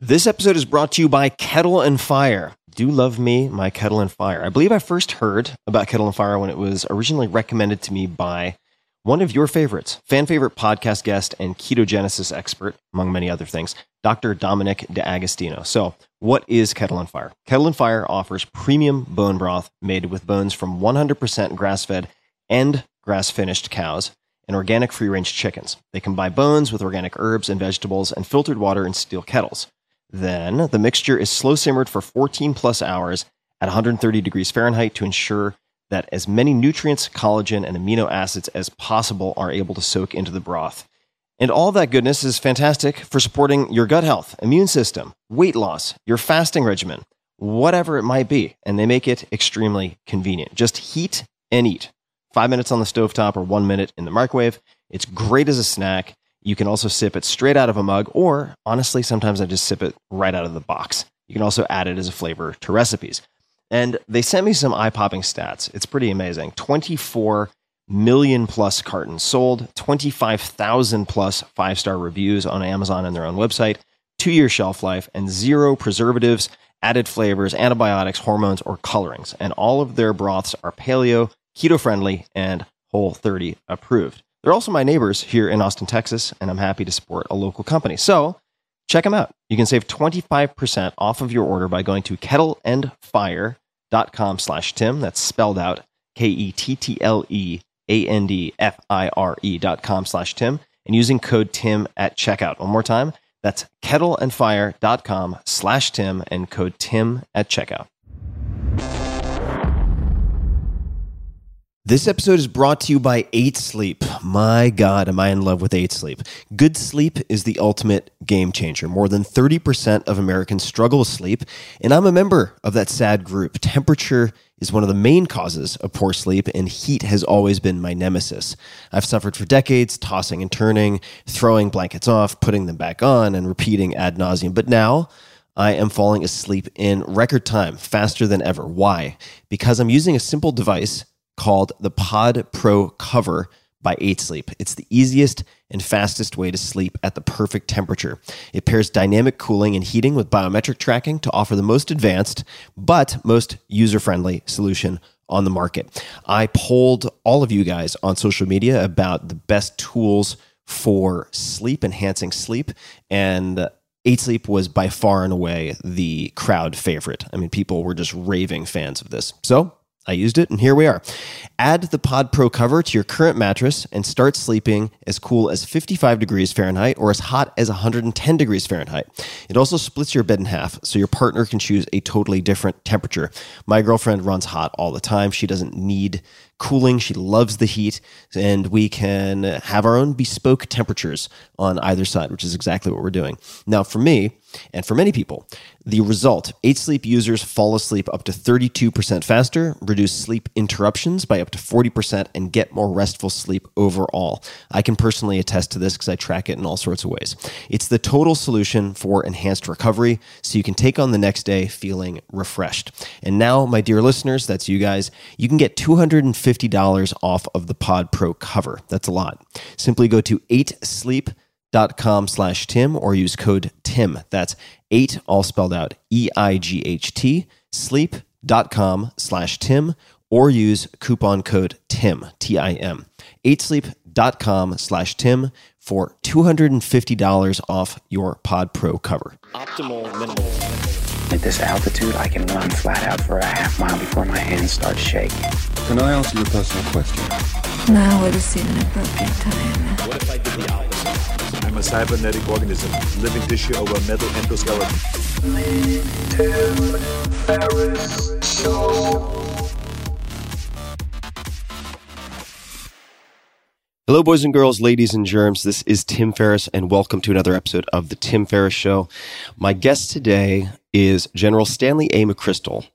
This episode is brought to you by Kettle and Fire. Do love me, my Kettle and Fire. I believe I first heard about Kettle and Fire when it was originally recommended to me by one of your favorites, fan favorite podcast guest and ketogenesis expert, among many other things, Dr. Dominic D'Agostino. So, what is Kettle and Fire? Kettle and Fire offers premium bone broth made with bones from 100% grass fed and grass finished cows and organic free range chickens. They combine bones with organic herbs and vegetables and filtered water in steel kettles. Then the mixture is slow simmered for 14 plus hours at 130 degrees Fahrenheit to ensure that as many nutrients, collagen, and amino acids as possible are able to soak into the broth. And all that goodness is fantastic for supporting your gut health, immune system, weight loss, your fasting regimen, whatever it might be. And they make it extremely convenient. Just heat and eat. Five minutes on the stovetop or one minute in the microwave. It's great as a snack. You can also sip it straight out of a mug, or honestly, sometimes I just sip it right out of the box. You can also add it as a flavor to recipes. And they sent me some eye popping stats. It's pretty amazing 24 million plus cartons sold, 25,000 plus five star reviews on Amazon and their own website, two year shelf life, and zero preservatives, added flavors, antibiotics, hormones, or colorings. And all of their broths are paleo, keto friendly, and Whole 30 approved. They're also my neighbors here in Austin, Texas, and I'm happy to support a local company. So check them out. You can save 25% off of your order by going to kettleandfire.com slash Tim. That's spelled out K-E-T-T-L-E-A-N-D-F-I-R-E dot com slash Tim and using code Tim at checkout. One more time. That's kettleandfire.com slash Tim and code Tim at checkout. This episode is brought to you by 8 Sleep. My God, am I in love with 8 Sleep. Good sleep is the ultimate game changer. More than 30% of Americans struggle with sleep, and I'm a member of that sad group. Temperature is one of the main causes of poor sleep, and heat has always been my nemesis. I've suffered for decades, tossing and turning, throwing blankets off, putting them back on, and repeating ad nauseum. But now, I am falling asleep in record time, faster than ever. Why? Because I'm using a simple device called the Pod Pro Cover by 8 Sleep. It's the easiest and fastest way to sleep at the perfect temperature. It pairs dynamic cooling and heating with biometric tracking to offer the most advanced but most user friendly solution on the market. I polled all of you guys on social media about the best tools for sleep, enhancing sleep, and 8 Sleep was by far and away the crowd favorite. I mean, people were just raving fans of this. So I used it, and here we are. Add the Pod Pro cover to your current mattress and start sleeping as cool as 55 degrees Fahrenheit or as hot as 110 degrees Fahrenheit. It also splits your bed in half, so your partner can choose a totally different temperature. My girlfriend runs hot all the time. She doesn't need cooling. She loves the heat, and we can have our own bespoke temperatures on either side, which is exactly what we're doing. Now, for me, and for many people, the result 8 Sleep users fall asleep up to 32% faster, reduce sleep interruptions by up to 40%, and get more restful sleep overall. I can personally attest to this because I track it in all sorts of ways. It's the total solution for enhanced recovery so you can take on the next day feeling refreshed. And now, my dear listeners, that's you guys, you can get 250 $50 off of the Pod Pro cover. That's a lot. Simply go to 8sleep.com slash Tim or use code TIM. That's 8, all spelled out, E-I-G-H-T, sleep.com slash Tim or use coupon code TIM, T-I-M. 8sleep.com slash Tim for $250 off your Pod Pro cover. Optimal minimal. At this altitude, I can run flat out for a half mile before my hands start shaking. Can I ask you a personal question? Now would seem an appropriate time. What if I did the opposite? I'm a cybernetic organism, living tissue over a metal endoskeleton. Ferriss Show. Hello, boys and girls, ladies and germs. This is Tim Ferriss, and welcome to another episode of The Tim Ferriss Show. My guest today is General Stanley A. McChrystal.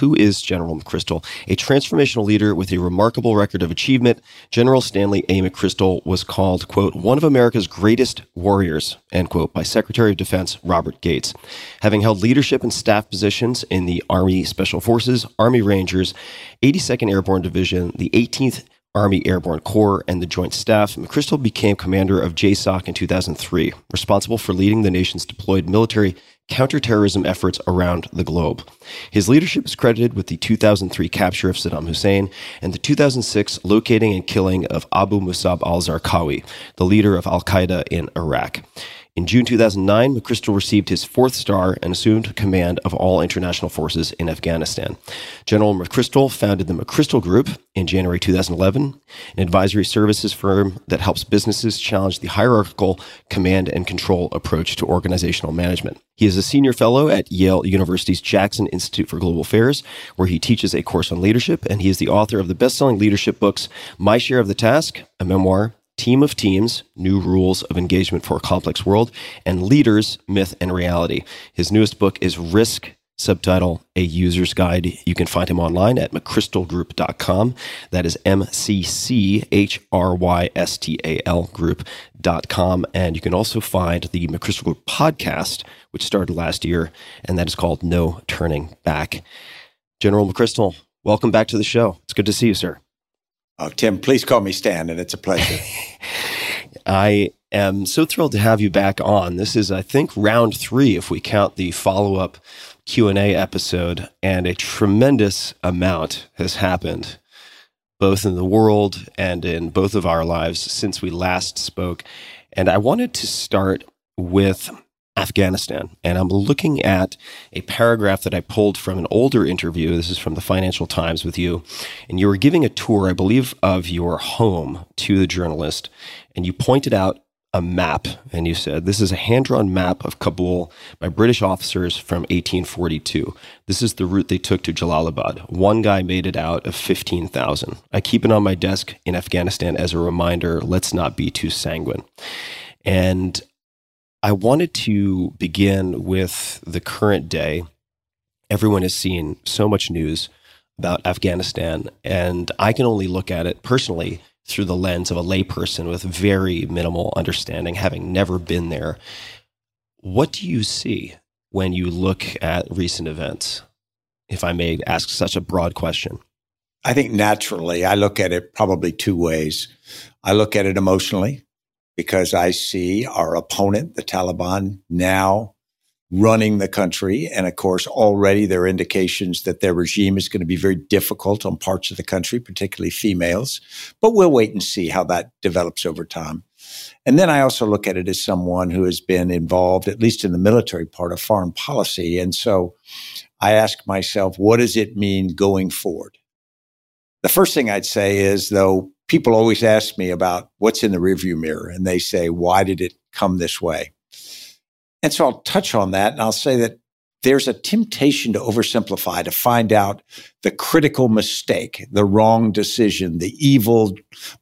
Who is General McChrystal? A transformational leader with a remarkable record of achievement, General Stanley A. McChrystal was called, quote, one of America's greatest warriors, end quote, by Secretary of Defense Robert Gates. Having held leadership and staff positions in the Army Special Forces, Army Rangers, 82nd Airborne Division, the 18th Army Airborne Corps and the Joint Staff, McChrystal became commander of JSOC in 2003, responsible for leading the nation's deployed military counterterrorism efforts around the globe. His leadership is credited with the 2003 capture of Saddam Hussein and the 2006 locating and killing of Abu Musab al Zarqawi, the leader of Al Qaeda in Iraq. In June 2009, McChrystal received his fourth star and assumed command of all international forces in Afghanistan. General McChrystal founded the McChrystal Group in January 2011, an advisory services firm that helps businesses challenge the hierarchical command and control approach to organizational management. He is a senior fellow at Yale University's Jackson Institute for Global Affairs, where he teaches a course on leadership, and he is the author of the best selling leadership books My Share of the Task, a memoir, Team of Teams, New Rules of Engagement for a Complex World, and Leaders, Myth and Reality. His newest book is Risk, subtitle A User's Guide. You can find him online at mcchrystalgroup.com. That is M C C H R Y S T A L group.com. And you can also find the McChrystal Group podcast, which started last year, and that is called No Turning Back. General McChrystal, welcome back to the show. It's good to see you, sir. Oh, Tim, please call me Stan, and it's a pleasure. I am so thrilled to have you back on. This is, I think, round three if we count the follow-up Q and A episode, and a tremendous amount has happened, both in the world and in both of our lives since we last spoke. And I wanted to start with Afghanistan. And I'm looking at a paragraph that I pulled from an older interview. This is from the Financial Times with you. And you were giving a tour, I believe, of your home to the journalist. And you pointed out a map. And you said, This is a hand drawn map of Kabul by British officers from 1842. This is the route they took to Jalalabad. One guy made it out of 15,000. I keep it on my desk in Afghanistan as a reminder let's not be too sanguine. And I wanted to begin with the current day. Everyone has seen so much news about Afghanistan, and I can only look at it personally through the lens of a layperson with very minimal understanding, having never been there. What do you see when you look at recent events? If I may ask such a broad question. I think naturally, I look at it probably two ways. I look at it emotionally because I see our opponent, the Taliban, now running the country. And of course, already there are indications that their regime is going to be very difficult on parts of the country, particularly females. But we'll wait and see how that develops over time. And then I also look at it as someone who has been involved, at least in the military part of foreign policy. And so I ask myself, what does it mean going forward? The first thing I'd say is, though, people always ask me about what's in the rearview mirror and they say, why did it come this way? And so I'll touch on that and I'll say that there's a temptation to oversimplify, to find out the critical mistake, the wrong decision, the evil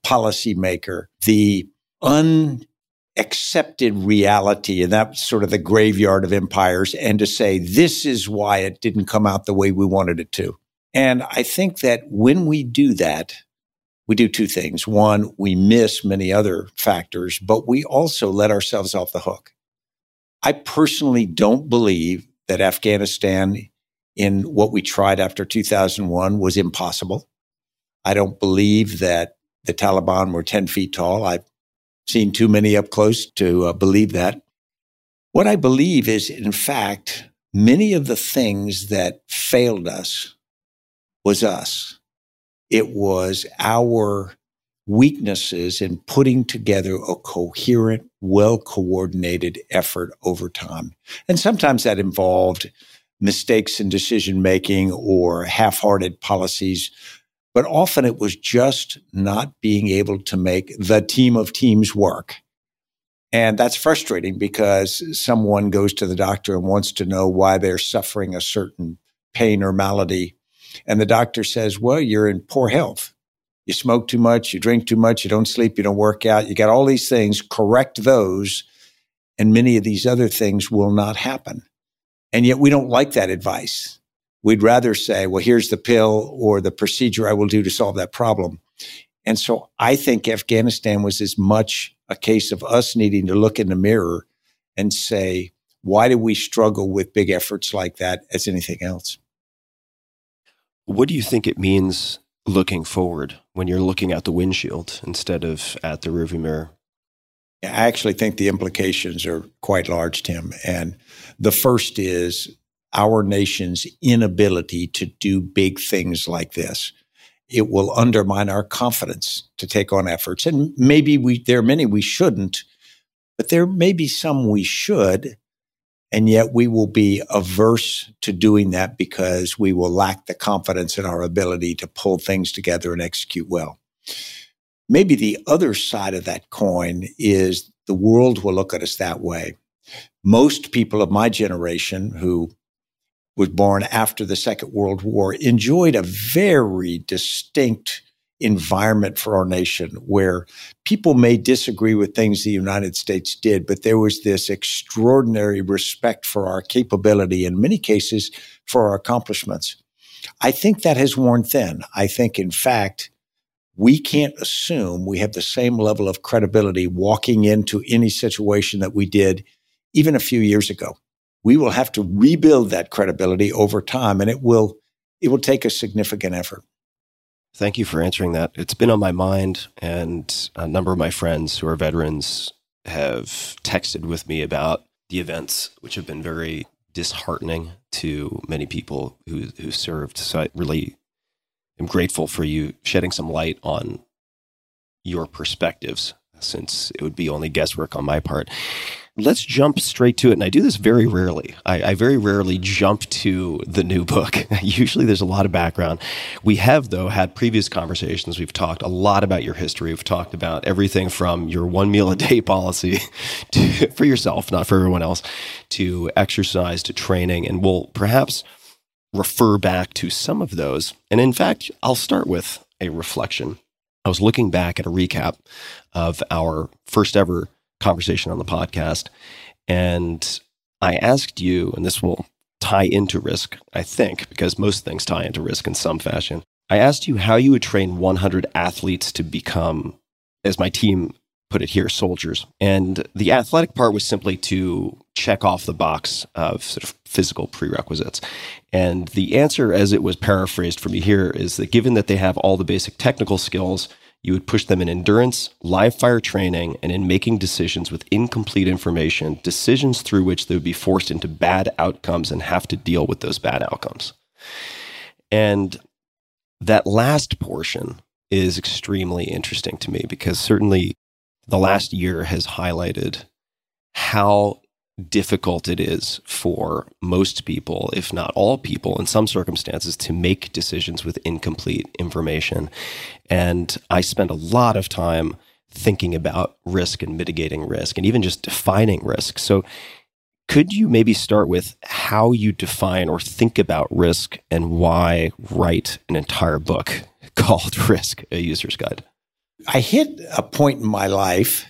policymaker, the unaccepted reality, and that's sort of the graveyard of empires, and to say, this is why it didn't come out the way we wanted it to. And I think that when we do that, we do two things. One, we miss many other factors, but we also let ourselves off the hook. I personally don't believe that Afghanistan in what we tried after 2001 was impossible. I don't believe that the Taliban were 10 feet tall. I've seen too many up close to uh, believe that. What I believe is, in fact, many of the things that failed us was us. It was our weaknesses in putting together a coherent, well coordinated effort over time. And sometimes that involved mistakes in decision making or half hearted policies. But often it was just not being able to make the team of teams work. And that's frustrating because someone goes to the doctor and wants to know why they're suffering a certain pain or malady and the doctor says, well, you're in poor health. You smoke too much, you drink too much, you don't sleep, you don't work out, you got all these things, correct those, and many of these other things will not happen. And yet we don't like that advice. We'd rather say, well, here's the pill or the procedure I will do to solve that problem. And so I think Afghanistan was as much a case of us needing to look in the mirror and say, why do we struggle with big efforts like that as anything else? What do you think it means looking forward when you're looking at the windshield instead of at the rearview mirror? I actually think the implications are quite large, Tim. And the first is our nation's inability to do big things like this. It will undermine our confidence to take on efforts. And maybe we, there are many we shouldn't, but there may be some we should. And yet we will be averse to doing that because we will lack the confidence in our ability to pull things together and execute well. Maybe the other side of that coin is the world will look at us that way. Most people of my generation who was born after the Second World War enjoyed a very distinct environment for our nation where people may disagree with things the United States did, but there was this extraordinary respect for our capability, in many cases, for our accomplishments. I think that has worn thin. I think, in fact, we can't assume we have the same level of credibility walking into any situation that we did even a few years ago. We will have to rebuild that credibility over time and it will it will take a significant effort. Thank you for answering that. It's been on my mind, and a number of my friends who are veterans have texted with me about the events, which have been very disheartening to many people who who served. So I really am grateful for you shedding some light on your perspectives, since it would be only guesswork on my part let's jump straight to it. And I do this very rarely. I, I, very rarely jump to the new book. Usually there's a lot of background. We have, though, had previous conversations. We've talked a lot about your history. We've talked about everything from your one meal a day policy to, for yourself, not for everyone else, to exercise, to training. And we'll perhaps refer back to some of those. And in fact, I'll start with a reflection. I was looking back at a recap of our first ever conversation on the podcast. And I asked you, and this will tie into risk, I think, because most things tie into risk in some fashion. I asked you how you would train 100 athletes to become, as my team put it here, soldiers. And the athletic part was simply to check off the box of sort of physical prerequisites. And the answer, as it was paraphrased for me here, is that given that they have all the basic technical skills, you would push them in endurance, live fire training, and in making decisions with incomplete information, decisions through which they would be forced into bad outcomes and have to deal with those bad outcomes. And that last portion is extremely interesting to me because certainly the last year has highlighted how difficult it is for most people, if not all people, in some circumstances, to make decisions with incomplete information. And I spend a lot of time thinking about risk and mitigating risk and even just defining risk. So, could you maybe start with how you define or think about risk and why write an entire book called Risk, a User's Guide? I hit a point in my life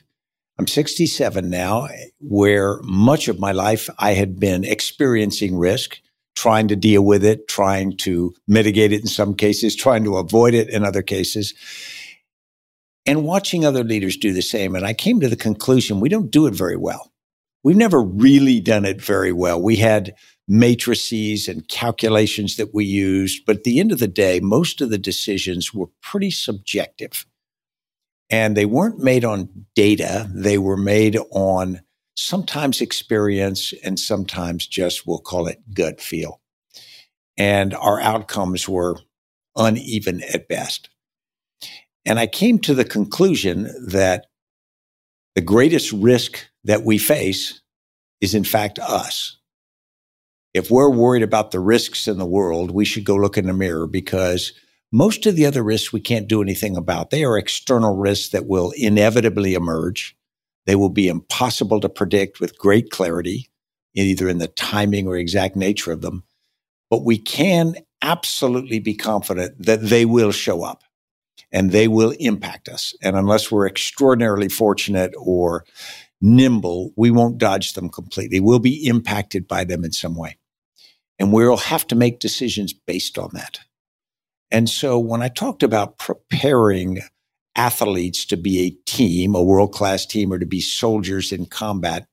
I'm 67 now, where much of my life I had been experiencing risk, trying to deal with it, trying to mitigate it in some cases, trying to avoid it in other cases, and watching other leaders do the same. And I came to the conclusion we don't do it very well. We've never really done it very well. We had matrices and calculations that we used, but at the end of the day, most of the decisions were pretty subjective. And they weren't made on data, they were made on sometimes experience and sometimes just, we'll call it gut feel. And our outcomes were uneven at best. And I came to the conclusion that the greatest risk that we face is, in fact, us. If we're worried about the risks in the world, we should go look in the mirror because most of the other risks we can't do anything about. They are external risks that will inevitably emerge. They will be impossible to predict with great clarity, either in the timing or exact nature of them. But we can absolutely be confident that they will show up and they will impact us. And unless we're extraordinarily fortunate or nimble, we won't dodge them completely. We'll be impacted by them in some way. And we'll have to make decisions based on that. And so when I talked about preparing athletes to be a team, a world class team, or to be soldiers in combat,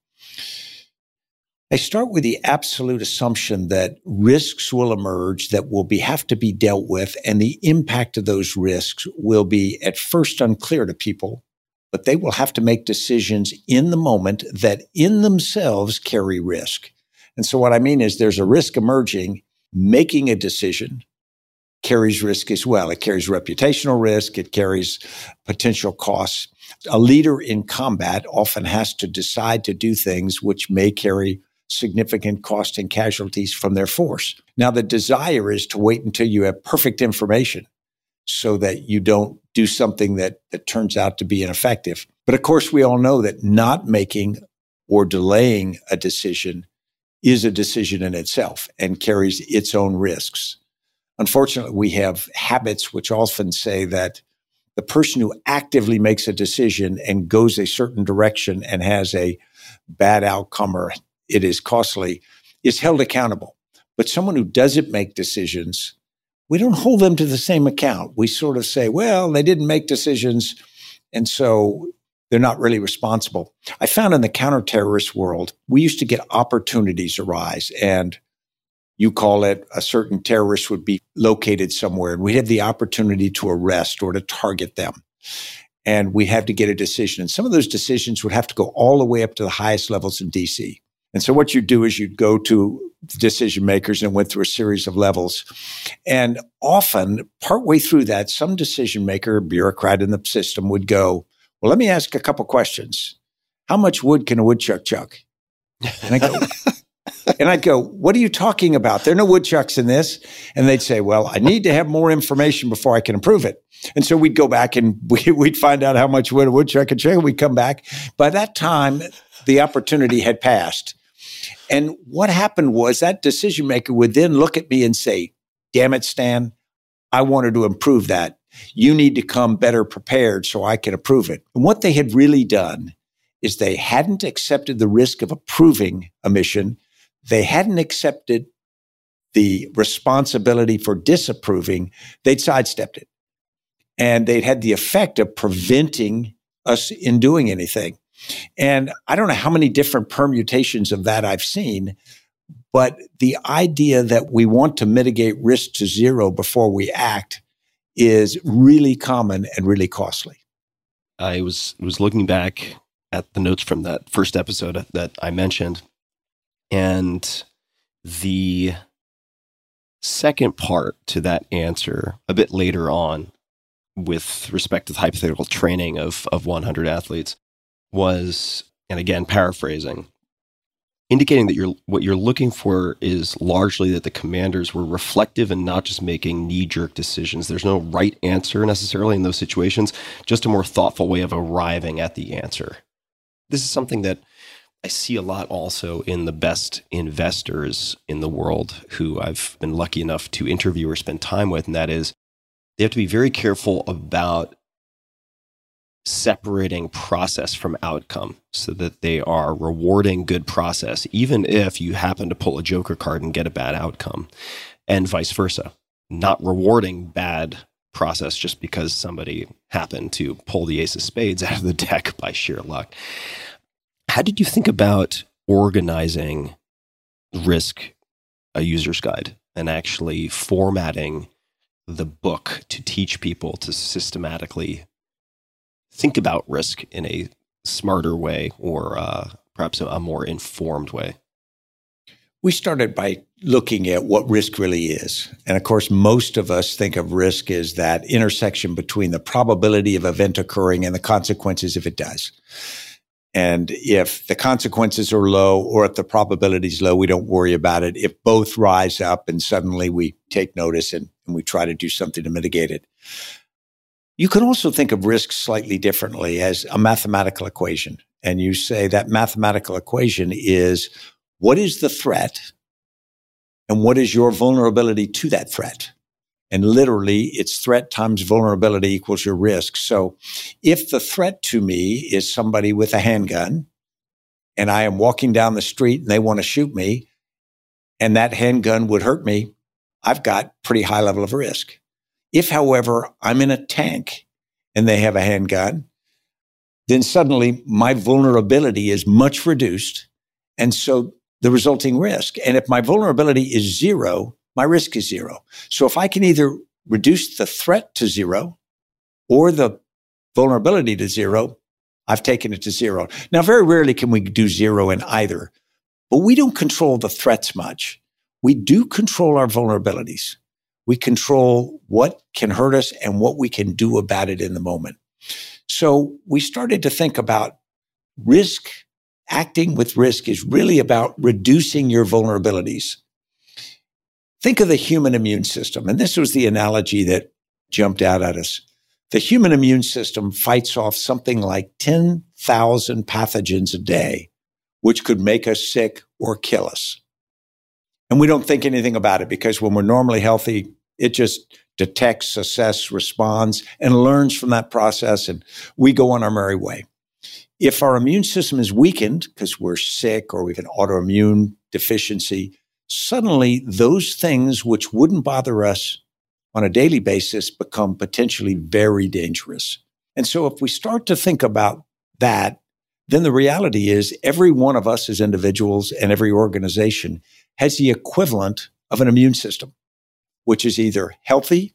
I start with the absolute assumption that risks will emerge that will be have to be dealt with and the impact of those risks will be at first unclear to people, but they will have to make decisions in the moment that in themselves carry risk. And so what I mean is there's a risk emerging, making a decision carries risk as well. It carries reputational risk. It carries potential costs. A leader in combat often has to decide to do things which may carry significant cost and casualties from their force. Now, the desire is to wait until you have perfect information so that you don't do something that, that turns out to be ineffective. But of course, we all know that not making or delaying a decision is a decision in itself and carries its own risks. Unfortunately, we have habits which often say that the person who actively makes a decision and goes a certain direction and has a bad outcome or it is costly is held accountable. But someone who doesn't make decisions, we don't hold them to the same account. We sort of say, well, they didn't make decisions. And so they're not really responsible. I found in the counterterrorist world, we used to get opportunities arise and you call it a certain terrorist would be located somewhere and we'd have the opportunity to arrest or to target them. And we have to get a decision. And some of those decisions would have to go all the way up to the highest levels in DC. And so what you do is you'd go to decision makers and went through a series of levels. And often, partway through that, some decision maker, bureaucrat in the system would go, Well, let me ask a couple questions. How much wood can a woodchuck chuck? And I go, and I'd go, What are you talking about? There are no woodchucks in this. And they'd say, Well, I need to have more information before I can approve it. And so we'd go back and we, would find out how much wood a woodchuck could chuck. We'd come back. By that time, the opportunity had passed. And what happened was that decision maker would then look at me and say, damn it, Stan, I wanted to improve that. You need to come better prepared so I can approve it. And what they had really done is they hadn't accepted the risk of approving a mission. They hadn't accepted the responsibility for disapproving. They'd sidestepped it. And they'd had the effect of preventing us in doing anything. And I don't know how many different permutations of that I've seen, but the idea that we want to mitigate risk to zero before we act is really common and really costly. I was was looking back at the notes from that first episode that I mentioned and the second part to that answer a bit later on with respect to the hypothetical training of of 100 athletes was, and again, paraphrasing, indicating that you're what you're looking for is largely that the commanders were reflective and not just making knee-jerk decisions. There's no right answer necessarily in those situations, just a more thoughtful way of arriving at the answer. This is something that I see a lot also in the best investors in the world who I've been lucky enough to interview or spend time with, and that is they have to be very careful about separating process from outcome so that they are rewarding good process, even if you happen to pull a joker card and get a bad outcome, and vice versa. Not rewarding bad process just because somebody happened to pull the ace of spades out of the deck by sheer luck. How did you think about organizing risk a user's guide and actually formatting the book to teach people to systematically think about risk in a smarter way or uh, perhaps a, a more informed way? We started by looking at what risk really is. And of course, most of us think of risk as that intersection between the probability of event occurring and the consequences if it does. And if the consequences are low or if the probability is low, we don't worry about it. If both rise up and suddenly we take notice and, and we try to do something to mitigate it. You can also think of risk slightly differently as a mathematical equation. And you say that mathematical equation is what is the threat and what is your vulnerability to that threat? And literally, it's threat times vulnerability equals your risk. So if the threat to me is somebody with a handgun and I am walking down the street and they want to shoot me and that handgun would hurt me, I've got pretty high level of risk. If, however, I'm in a tank and they have a handgun, then suddenly my vulnerability is much reduced. And so the resulting risk. And if my vulnerability is zero, my risk is zero. So if I can either reduce the threat to zero or the vulnerability to zero, I've taken it to zero. Now, very rarely can we do zero in either, but we don't control the threats much. We do control our vulnerabilities. We control what can hurt us and what we can do about it in the moment. So we started to think about risk. Acting with risk is really about reducing your vulnerabilities. Think of the human immune system. And this was the analogy that jumped out at us. The human immune system fights off something like 10,000 pathogens a day, which could make us sick or kill us. And we don't think anything about it because when we're normally healthy, it just detects, assesses, responds, and learns from that process. And we go on our merry way. If our immune system is weakened because we're sick or we have an autoimmune deficiency, suddenly those things which wouldn't bother us on a daily basis become potentially very dangerous. And so if we start to think about that, then the reality is every one of us as individuals and every organization has the equivalent of an immune system, which is either healthy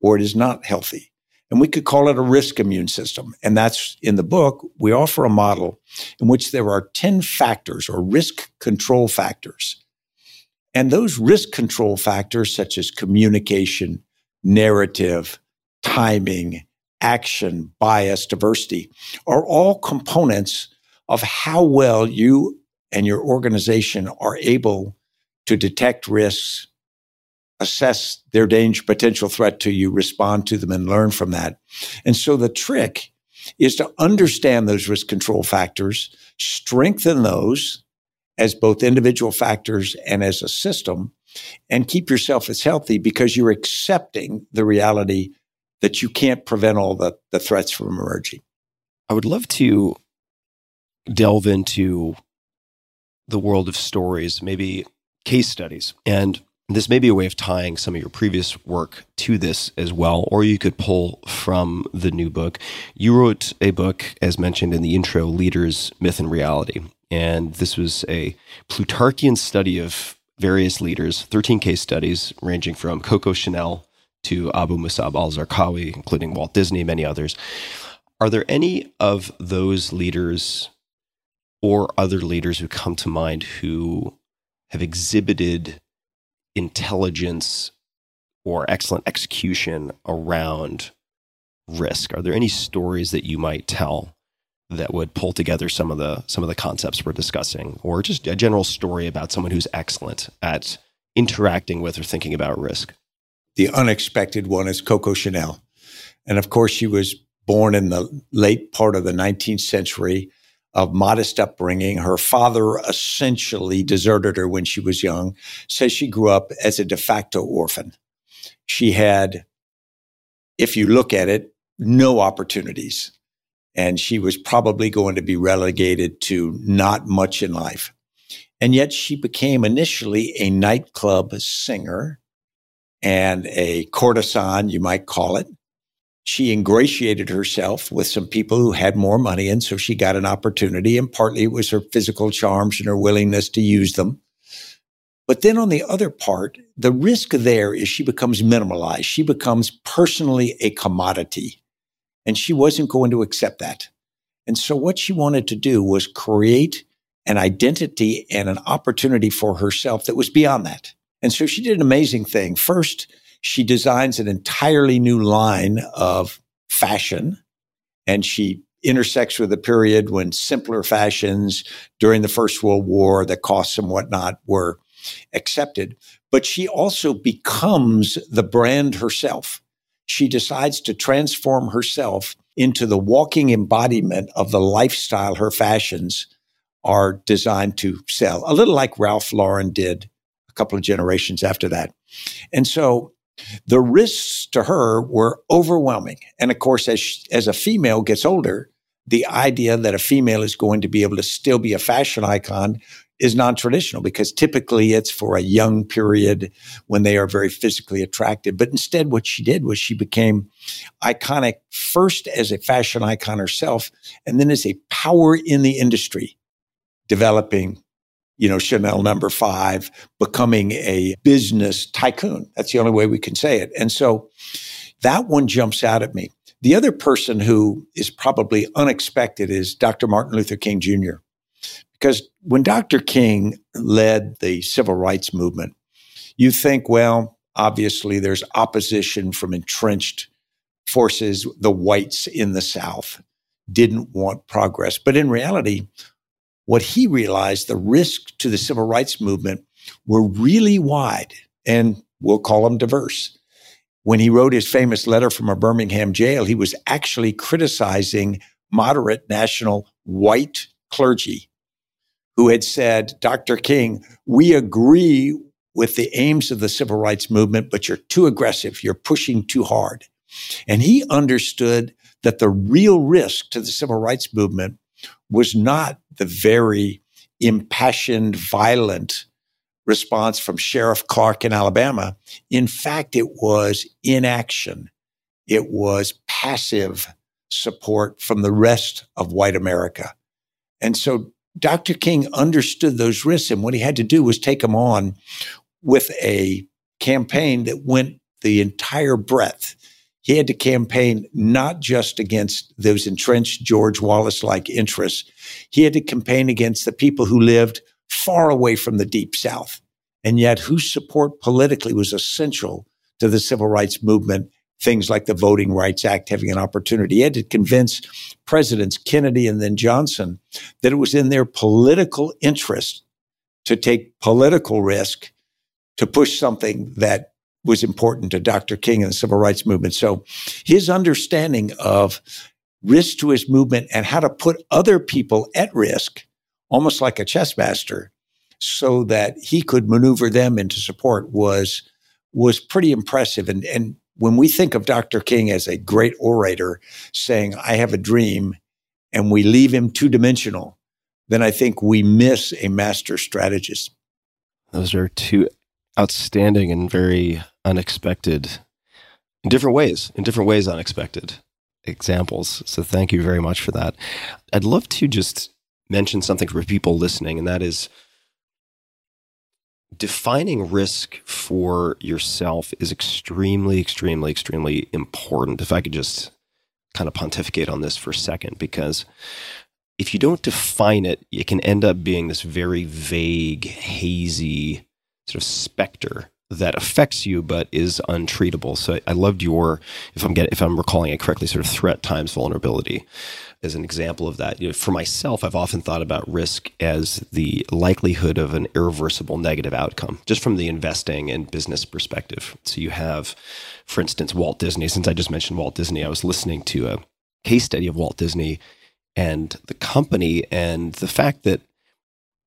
or it is not healthy. And we could call it a risk immune system. And that's in the book, we offer a model in which there are 10 factors or risk control factors and those risk control factors, such as communication, narrative, timing, action, bias, diversity, are all components of how well you and your organization are able to detect risks, assess their danger, potential threat to you, respond to them, and learn from that. And so the trick is to understand those risk control factors, strengthen those, as both individual factors and as a system and keep yourself as healthy because you're accepting the reality that you can't prevent all the, the threats from emerging. I would love to delve into the world of stories, maybe case studies. And this may be a way of tying some of your previous work to this as well, or you could pull from the new book. You wrote a book, as mentioned in the intro, Leaders, Myth, and Reality. And this was a Plutarchian study of various leaders, 13 case studies ranging from Coco Chanel to Abu Musab al Zarqawi, including Walt Disney, many others. Are there any of those leaders or other leaders who come to mind who have exhibited intelligence or excellent execution around risk? Are there any stories that you might tell that would pull together some of the some of the concepts we're discussing or just a general story about someone who's excellent at interacting with or thinking about risk. The unexpected one is coco chanel. And of course she was born in the late part of the 19th century of modest upbringing. Her father essentially deserted her when she was young says she grew up as a de facto orphan. She had if you look at it no opportunities and she was probably going to be relegated to not much in life. And yet she became initially a nightclub singer and a courtesan, you might call it. She ingratiated herself with some people who had more money, and so she got an opportunity. And partly it was her physical charms and her willingness to use them. But then on the other part, the risk there is she becomes minimalized. She becomes personally a commodity. And she wasn't going to accept that. And so what she wanted to do was create an identity and an opportunity for herself that was beyond that. And so she did an amazing thing. First, she designs an entirely new line of fashion and she intersects with a period when simpler fashions during the First World War, the costs and whatnot were accepted. But she also becomes the brand herself she decides to transform herself into the walking embodiment of the lifestyle her fashions are designed to sell, a little like Ralph Lauren did a couple of generations after that. And so the risks to her were overwhelming. And of course, as, she, as a female gets older, the idea that a female is going to be able to still be a fashion icon is non-traditional because typically it's for a young period when they are very physically attractive. But instead, what she did was she became iconic first as a fashion icon herself, and then as a power in the industry, developing you know, Chanel number five, becoming a business tycoon. That's the only way we can say it. And so that one jumps out at me. The other person who is probably unexpected is Dr. Martin Luther King Jr. Because when Dr. King led the civil rights movement, you think, well, obviously there's opposition from entrenched forces. The whites in the South didn't want progress. But in reality, what he realized, the risks to the civil rights movement were really wide and we'll call them diverse. When he wrote his famous letter from a Birmingham jail, he was actually criticizing moderate national white clergy who had said, Dr. King, we agree with the aims of the civil rights movement, but you're too aggressive. You're pushing too hard. And he understood that the real risk to the civil rights movement was not the very impassioned, violent response from Sheriff Clark in Alabama. In fact, it was inaction. It was passive support from the rest of white America. And so Dr. King understood those risks. And what he had to do was take them on with a campaign that went the entire breadth. He had to campaign not just against those entrenched George Wallace like interests, he had to campaign against the people who lived far away from the deep South and yet whose support politically was essential to the civil rights movement. Things like the Voting Rights Act having an opportunity. He had to convince Presidents Kennedy and then Johnson that it was in their political interest to take political risk to push something that was important to Dr. King and the civil rights movement. So his understanding of risk to his movement and how to put other people at risk, almost like a chess master, so that he could maneuver them into support was was pretty impressive. And and when we think of Dr. King as a great orator saying, I have a dream, and we leave him two dimensional, then I think we miss a master strategist. Those are two outstanding and very unexpected, in different ways, in different ways, unexpected examples. So thank you very much for that. I'd love to just mention something for people listening, and that is defining risk for yourself is extremely, extremely, extremely important. If I could just kind of pontificate on this for a second, because if you don't define it, it can end up being this very vague, hazy sort of specter that affects you but is untreatable. So I loved your, if I'm getting, if I'm recalling it correctly, sort of threat times vulnerability as an example of that. You know, for myself, I've often thought about risk as the likelihood of an irreversible negative outcome, just from the investing and business perspective. So you have, for instance, Walt Disney. Since I just mentioned Walt Disney, I was listening to a case study of Walt Disney and the company and the fact that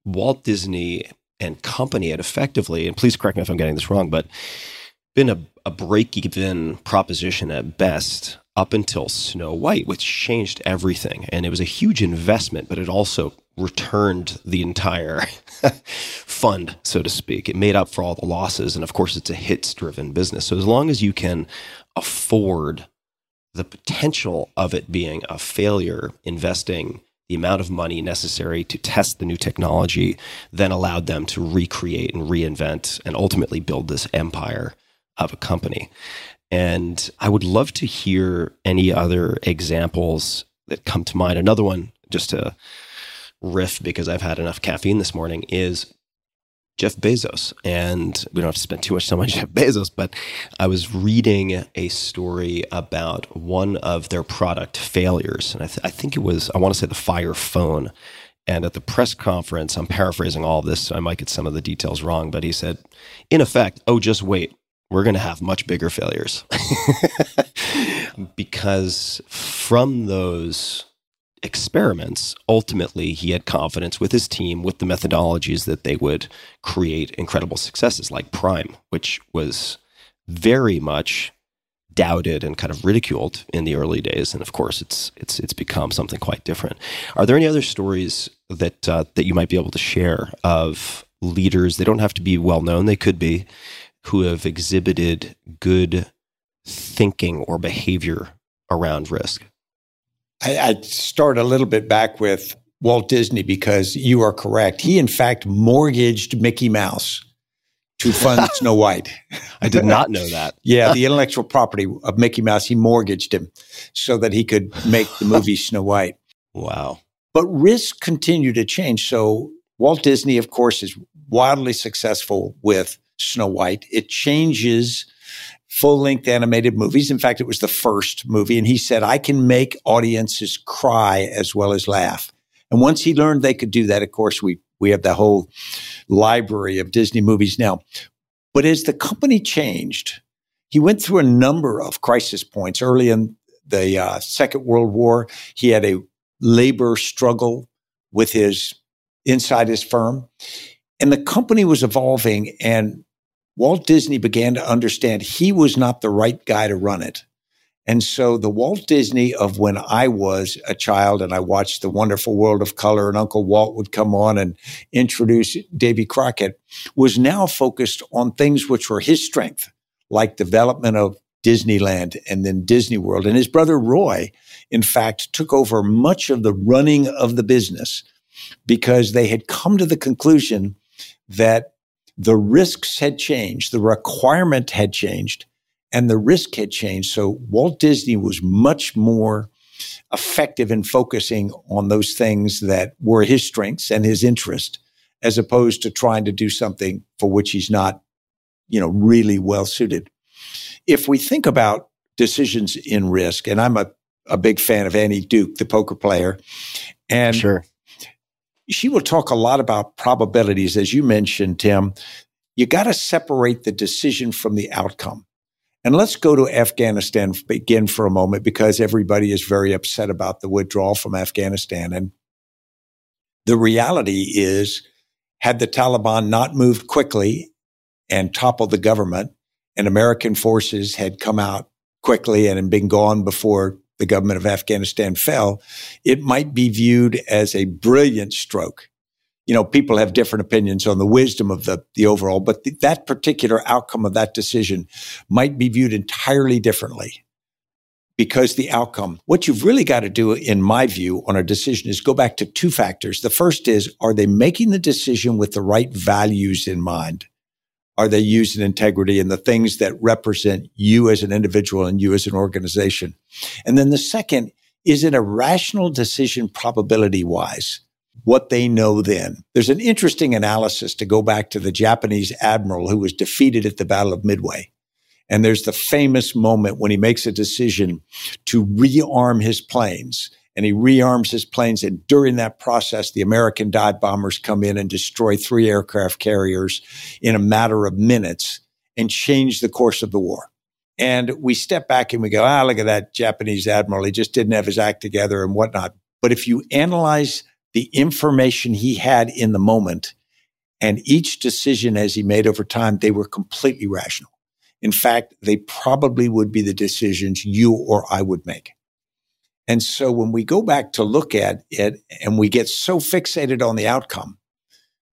Walt Disney and company had effectively, and please correct me if I'm getting this wrong, but been a, a break even proposition at best up until Snow White, which changed everything. And it was a huge investment, but it also returned the entire fund, so to speak. It made up for all the losses. And of course, it's a hits driven business. So as long as you can afford the potential of it being a failure, investing the amount of money necessary to test the new technology then allowed them to recreate and reinvent and ultimately build this empire of a company. And I would love to hear any other examples that come to mind. Another one, just to riff because I've had enough caffeine this morning, is Jeff Bezos. And we don't have to spend too much time on Jeff Bezos, but I was reading a story about one of their product failures. And I, th- I think it was, I want to say the Fire Phone. And at the press conference, I'm paraphrasing all of this, so I might get some of the details wrong, but he said, in effect, oh, just wait we're going to have much bigger failures. Because from those experiments ultimately he had confidence with his team with the methodologies that they would create incredible successes like prime which was very much doubted and kind of ridiculed in the early days. And of course it's it's it's become something quite different. Are there any other stories that uh, that you might be able to share of leaders? They don't have to be well known. They could be who have exhibited good thinking or behavior around risk? I, I'd start a little bit back with Walt Disney because you are correct. He, in fact, mortgaged Mickey Mouse to fund Snow White. I did not know that. Yeah, the intellectual property of Mickey Mouse, he mortgaged him so that he could make the movie Snow White. Wow. But risks continue to change. So Walt Disney, of course, is wildly successful with Snow White. It changes full length animated movies. In fact, it was the first movie. And he said, I can make audiences cry as well as laugh. And once he learned they could do that, of course, we, we have the whole library of Disney movies now. But as the company changed, he went through a number of crisis points early in the uh, Second World War. He had a labor struggle with his inside his firm. And the company was evolving and Walt Disney began to understand he was not the right guy to run it. And so the Walt Disney of when I was a child and I watched The Wonderful World of Color and Uncle Walt would come on and introduce Davy Crockett was now focused on things which were his strength, like development of Disneyland and then Disney World. And his brother Roy, in fact, took over much of the running of the business because they had come to the conclusion that the risks had changed, the requirement had changed, and the risk had changed. So Walt Disney was much more effective in focusing on those things that were his strengths and his interest, as opposed to trying to do something for which he's not, you know, really well suited. If we think about decisions in risk, and I'm a, a big fan of Annie Duke, the poker player, and Sure. She will talk a lot about probabilities, as you mentioned, Tim. You got to separate the decision from the outcome. And let's go to Afghanistan again for a moment because everybody is very upset about the withdrawal from Afghanistan. And the reality is, had the Taliban not moved quickly and toppled the government, and American forces had come out quickly and been gone before the government of Afghanistan fell, it might be viewed as a brilliant stroke. You know, people have different opinions on the wisdom of the, the overall, but th- that particular outcome of that decision might be viewed entirely differently because the outcome, what you've really got to do, in my view, on a decision is go back to two factors. The first is, are they making the decision with the right values in mind? Are they used in integrity and the things that represent you as an individual and you as an organization? And then the second, is it a rational decision probability wise? What they know then. There's an interesting analysis to go back to the Japanese admiral who was defeated at the Battle of Midway. And there's the famous moment when he makes a decision to rearm his planes. And he rearms his planes. And during that process, the American dive bombers come in and destroy three aircraft carriers in a matter of minutes and change the course of the war. And we step back and we go, ah, look at that Japanese admiral. He just didn't have his act together and whatnot. But if you analyze the information he had in the moment and each decision as he made over time, they were completely rational. In fact, they probably would be the decisions you or I would make. And so when we go back to look at it and we get so fixated on the outcome,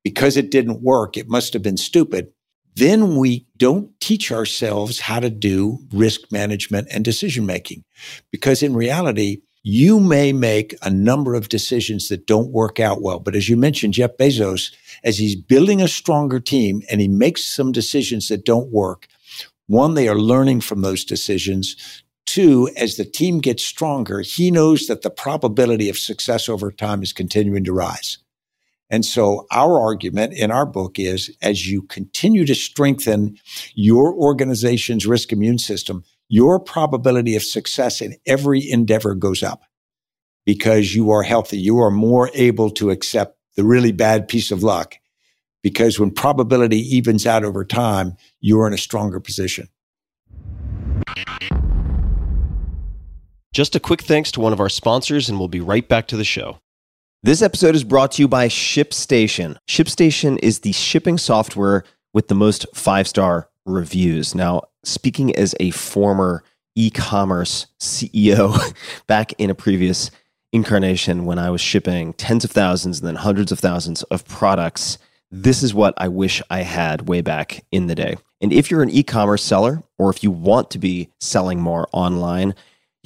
because it didn't work, it must have been stupid. Then we don't teach ourselves how to do risk management and decision making. Because in reality, you may make a number of decisions that don't work out well. But as you mentioned, Jeff Bezos, as he's building a stronger team and he makes some decisions that don't work, one, they are learning from those decisions. Two, as the team gets stronger, he knows that the probability of success over time is continuing to rise. And so our argument in our book is as you continue to strengthen your organization's risk immune system, your probability of success in every endeavor goes up because you are healthy. You are more able to accept the really bad piece of luck because when probability evens out over time, you're in a stronger position. Just a quick thanks to one of our sponsors, and we'll be right back to the show. This episode is brought to you by ShipStation. ShipStation is the shipping software with the most five star reviews. Now, speaking as a former e commerce CEO back in a previous incarnation when I was shipping tens of thousands and then hundreds of thousands of products, this is what I wish I had way back in the day. And if you're an e commerce seller or if you want to be selling more online,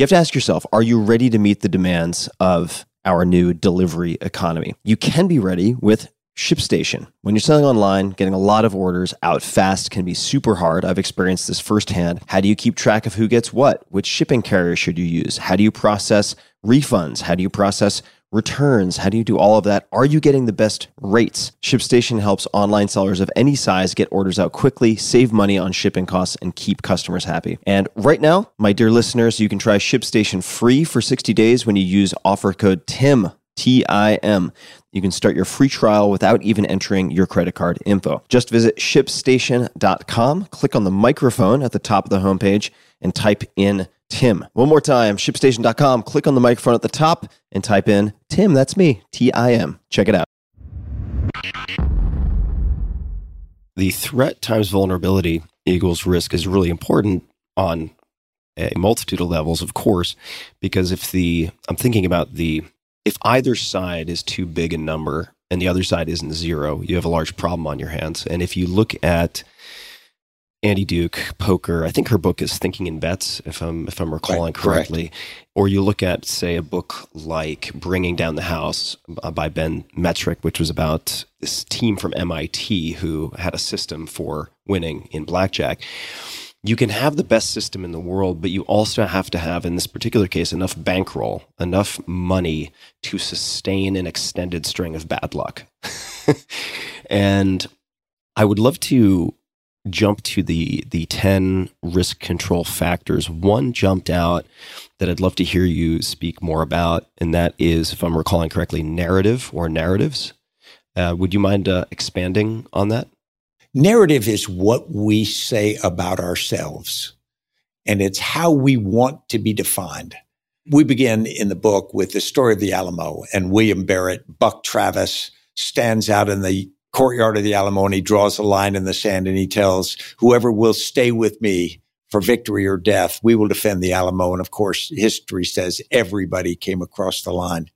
you have to ask yourself are you ready to meet the demands of our new delivery economy. You can be ready with ShipStation. When you're selling online, getting a lot of orders out fast can be super hard. I've experienced this firsthand. How do you keep track of who gets what? Which shipping carrier should you use? How do you process refunds? How do you process returns? How do you do all of that? Are you getting the best rates? ShipStation helps online sellers of any size get orders out quickly, save money on shipping costs, and keep customers happy. And right now, my dear listeners, you can try ShipStation free for 60 days when you use offer code TIM. T I M. You can start your free trial without even entering your credit card info. Just visit shipstation.com, click on the microphone at the top of the homepage, and type in Tim. One more time, shipstation.com, click on the microphone at the top and type in Tim. That's me, T I M. Check it out. The threat times vulnerability equals risk is really important on a multitude of levels, of course, because if the, I'm thinking about the, if either side is too big a number and the other side isn't zero, you have a large problem on your hands. And if you look at Annie Duke poker, I think her book is Thinking in Bets, if I'm if I'm recalling Right, correct. correctly. Or you look at, say, a book like Bringing Down the House uh, by Ben Mezrich, which was about this team from MIT who had a system for winning in blackjack. You can have the best system in the world, but you also have to have, in this particular case, enough bankroll, enough money to sustain an extended string of bad luck. and I would love to jump to the the 10 risk control factors. One jumped out that I'd love to hear you speak more about, and that is, if I'm recalling correctly, narrative or narratives. Uh, would you mind uh, expanding on that? Narrative is what we say about ourselves, and it's how we want to be defined. We begin in the book with the story of the Alamo, and William Barret, Buck Travis, stands out in the courtyard of the Alamo and he draws a line in the sand and he tells whoever will stay with me for victory or death, we will defend the Alamo. And of course, history says everybody came across the line.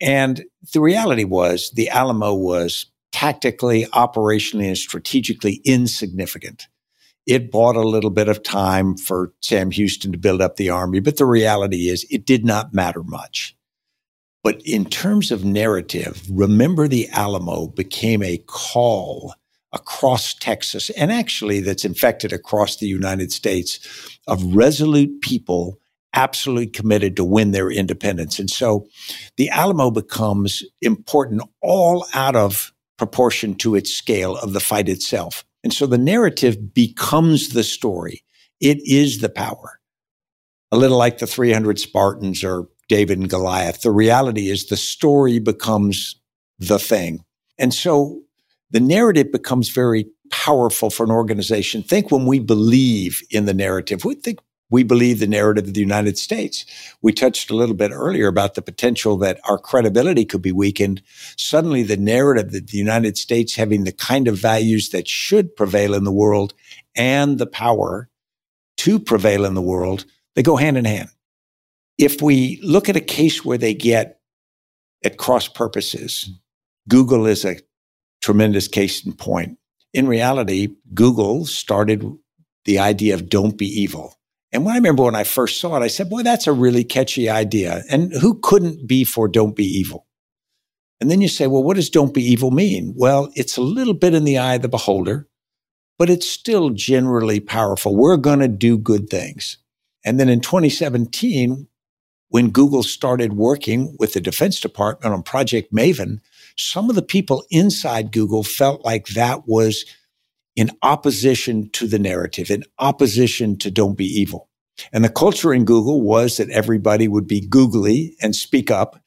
And the reality was the Alamo was tactically, operationally, and strategically insignificant. It bought a little bit of time for Sam Houston to build up the army, but the reality is it did not matter much. But in terms of narrative, remember the Alamo became a call across Texas and actually that's infected across the United States of resolute people absolutely committed to win their independence. And so the Alamo becomes important all out of proportion to its scale of the fight itself. And so the narrative becomes the story. It is the power. A little like the 300 Spartans or David and Goliath. The reality is the story becomes the thing. And so the narrative becomes very powerful for an organization. Think when we believe in the narrative, we think we believe the narrative of the United States. We touched a little bit earlier about the potential that our credibility could be weakened. Suddenly the narrative that the United States having the kind of values that should prevail in the world and the power to prevail in the world, they go hand in hand if we look at a case where they get at cross purposes, hmm. Google is a tremendous case in point. In reality, Google started the idea of don't be evil. And when I remember when I first saw it, I said, boy, that's a really catchy idea. And who couldn't be for don't be evil? And then you say, well, what does don't be evil mean? Well, it's a little bit in the eye of the beholder, but it's still generally powerful. We're going to do good things. And then in 2017, when Google started working with the Defense Department on Project Maven, some of the people inside Google felt like that was in opposition to the narrative, in opposition to don't be evil. And the culture in Google was that everybody would be googly and speak up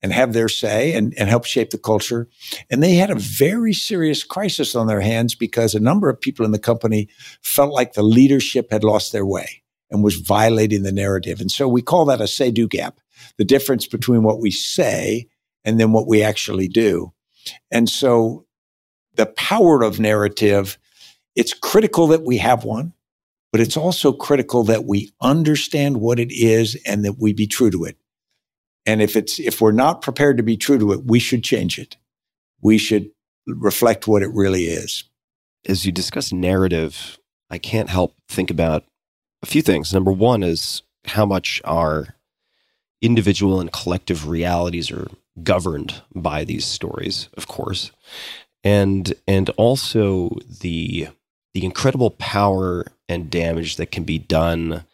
and have their say and, and help shape the culture. And they had a very serious crisis on their hands because a number of people in the company felt like the leadership had lost their way and was violating the narrative. And so we call that a say do gap, the difference between what we say and then what we actually do. And so the power of narrative, it's critical that we have one, but it's also critical that we understand what it is and that we be true to it. And if it's, if we're not prepared to be true to it, we should change it. We should reflect what it really is. As you discuss narrative, I can't help think about a few things. Number one is how much our individual and collective realities are governed by these stories, of course, and and also the the incredible power and damage that can be done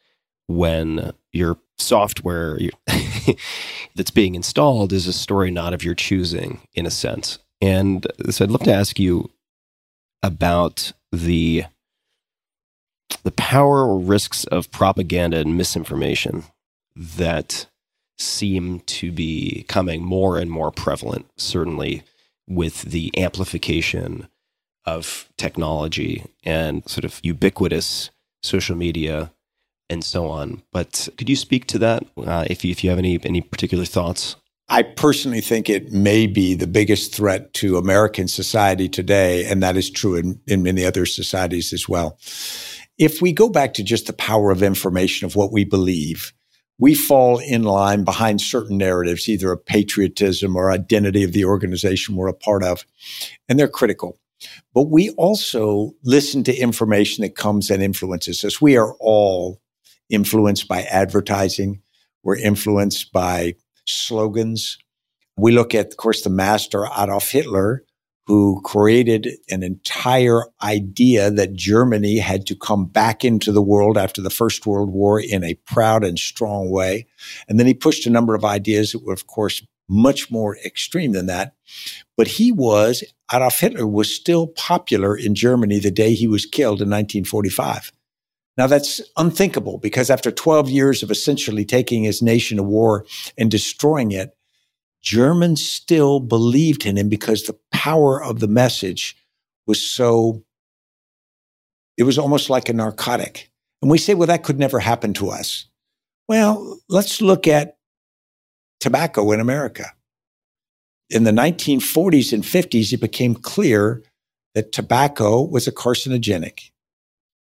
when your software that's being installed is a story not of your choosing, in a sense. And so, I'd love to ask you about the the power or risks of propaganda and misinformation that seem to be coming more and more prevalent, certainly with the amplification of technology and sort of ubiquitous social media and so on. But could you speak to that uh, if, you, if you have any, any particular thoughts? I personally think it may be the biggest threat to American society today, and that is true in, in many other societies as well. If we go back to just the power of information of what we believe, we fall in line behind certain narratives, either of patriotism or identity of the organization we're a part of, and they're critical. But we also listen to information that comes and influences us. We are all influenced by advertising. We're influenced by slogans. We look at, of course, the master Adolf Hitler, who created an entire idea that Germany had to come back into the world after the First World War in a proud and strong way. And then he pushed a number of ideas that were, of course, much more extreme than that. But he was, Adolf Hitler was still popular in Germany the day he was killed in 1945. Now that's unthinkable because after 12 years of essentially taking his nation to war and destroying it, Germans still believed in him because the power of the message was so, it was almost like a narcotic. And we say, well, that could never happen to us. Well, let's look at tobacco in America. In the 1940s and 50s, it became clear that tobacco was a carcinogenic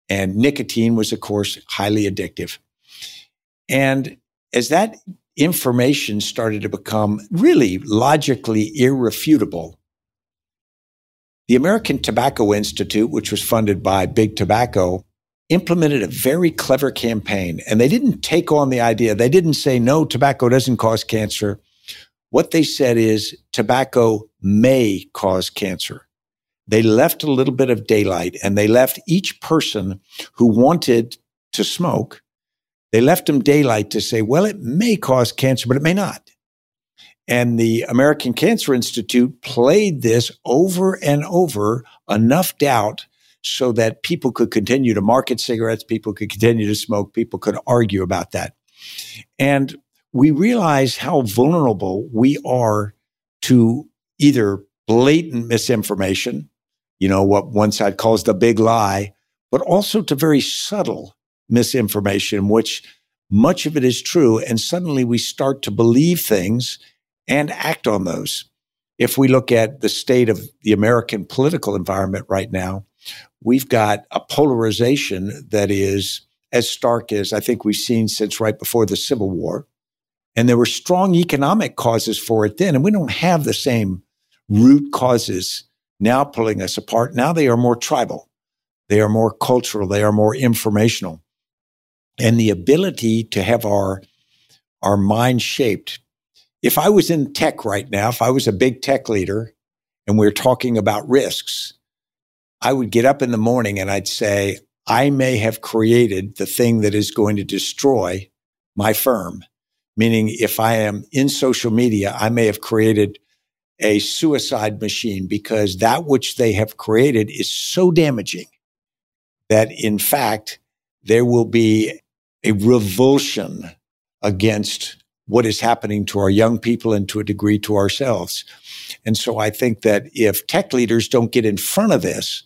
and nicotine was, of course, highly addictive. And as that information started to become really logically irrefutable. The American Tobacco Institute, which was funded by Big Tobacco, implemented a very clever campaign. And they didn't take on the idea, they didn't say, no, tobacco doesn't cause cancer. What they said is tobacco may cause cancer. They left a little bit of daylight and they left each person who wanted to smoke they left them daylight to say, well, it may cause cancer, but it may not. And the American Cancer Institute played this over and over enough doubt so that people could continue to market cigarettes, people could continue to smoke, people could argue about that. And we realize how vulnerable we are to either blatant misinformation, you know, what one side calls the big lie, but also to very subtle misinformation, which much of it is true. And suddenly we start to believe things and act on those. If we look at the state of the American political environment right now, we've got a polarization that is as stark as I think we've seen since right before the Civil War. And there were strong economic causes for it then. And we don't have the same root causes now pulling us apart. Now they are more tribal. They are more cultural. They are more informational and the ability to have our our mind shaped. If I was in tech right now, if I was a big tech leader and we are talking about risks, I would get up in the morning and I'd say, I may have created the thing that is going to destroy my firm. Meaning, if I am in social media, I may have created a suicide machine because that which they have created is so damaging that in fact, there will be a revulsion against what is happening to our young people and to a degree to ourselves. And so I think that if tech leaders don't get in front of this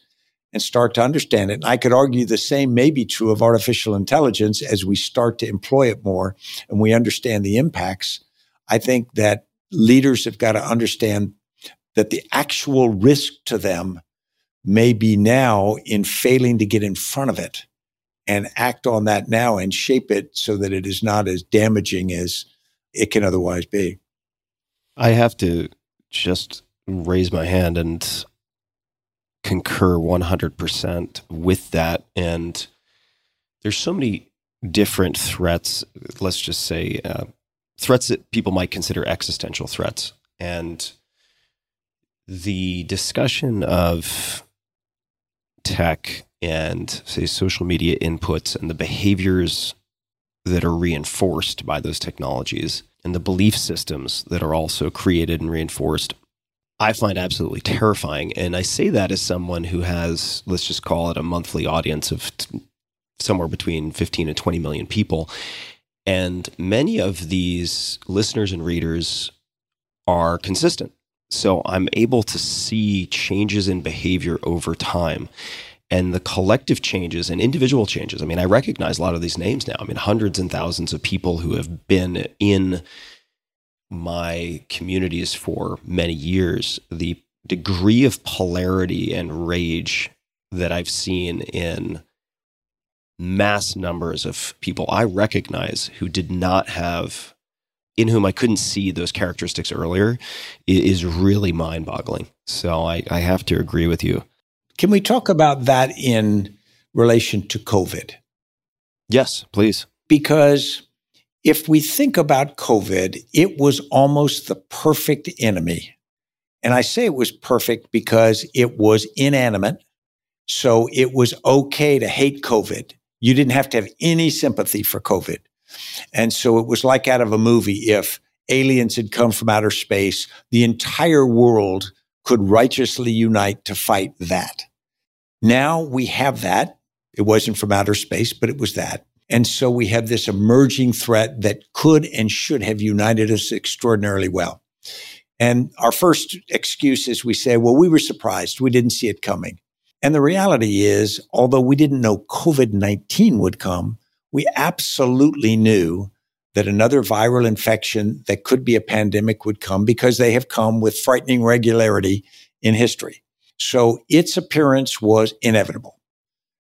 and start to understand it, and I could argue the same may be true of artificial intelligence as we start to employ it more and we understand the impacts. I think that leaders have got to understand that the actual risk to them may be now in failing to get in front of it and act on that now and shape it so that it is not as damaging as it can otherwise be. I have to just raise my hand and concur 100% with that. And there's so many different threats, let's just say, uh, threats that people might consider existential threats. And the discussion of tech and, say, social media inputs and the behaviors that are reinforced by those technologies and the belief systems that are also created and reinforced, I find absolutely terrifying. And I say that as someone who has, let's just call it a monthly audience of t- somewhere between 15 and 20 million people. And many of these listeners and readers are consistent. So I'm able to see changes in behavior over time and the collective changes and individual changes. I mean, I recognize a lot of these names now. I mean, hundreds and thousands of people who have been in my communities for many years. The degree of polarity and rage that I've seen in mass numbers of people I recognize who did not have, in whom I couldn't see those characteristics earlier, is really mind boggling. So I, I have to agree with you. Can we talk about that in relation to COVID? Yes, please. Because if we think about COVID, it was almost the perfect enemy. And I say it was perfect because it was inanimate. So it was okay to hate COVID. You didn't have to have any sympathy for COVID. And so it was like out of a movie if aliens had come from outer space, the entire world could righteously unite to fight that. Now we have that. It wasn't from outer space, but it was that. And so we have this emerging threat that could and should have united us extraordinarily well. And our first excuse is we say, well, we were surprised. We didn't see it coming. And the reality is, although we didn't know COVID 19 would come, we absolutely knew that another viral infection that could be a pandemic would come because they have come with frightening regularity in history. So its appearance was inevitable.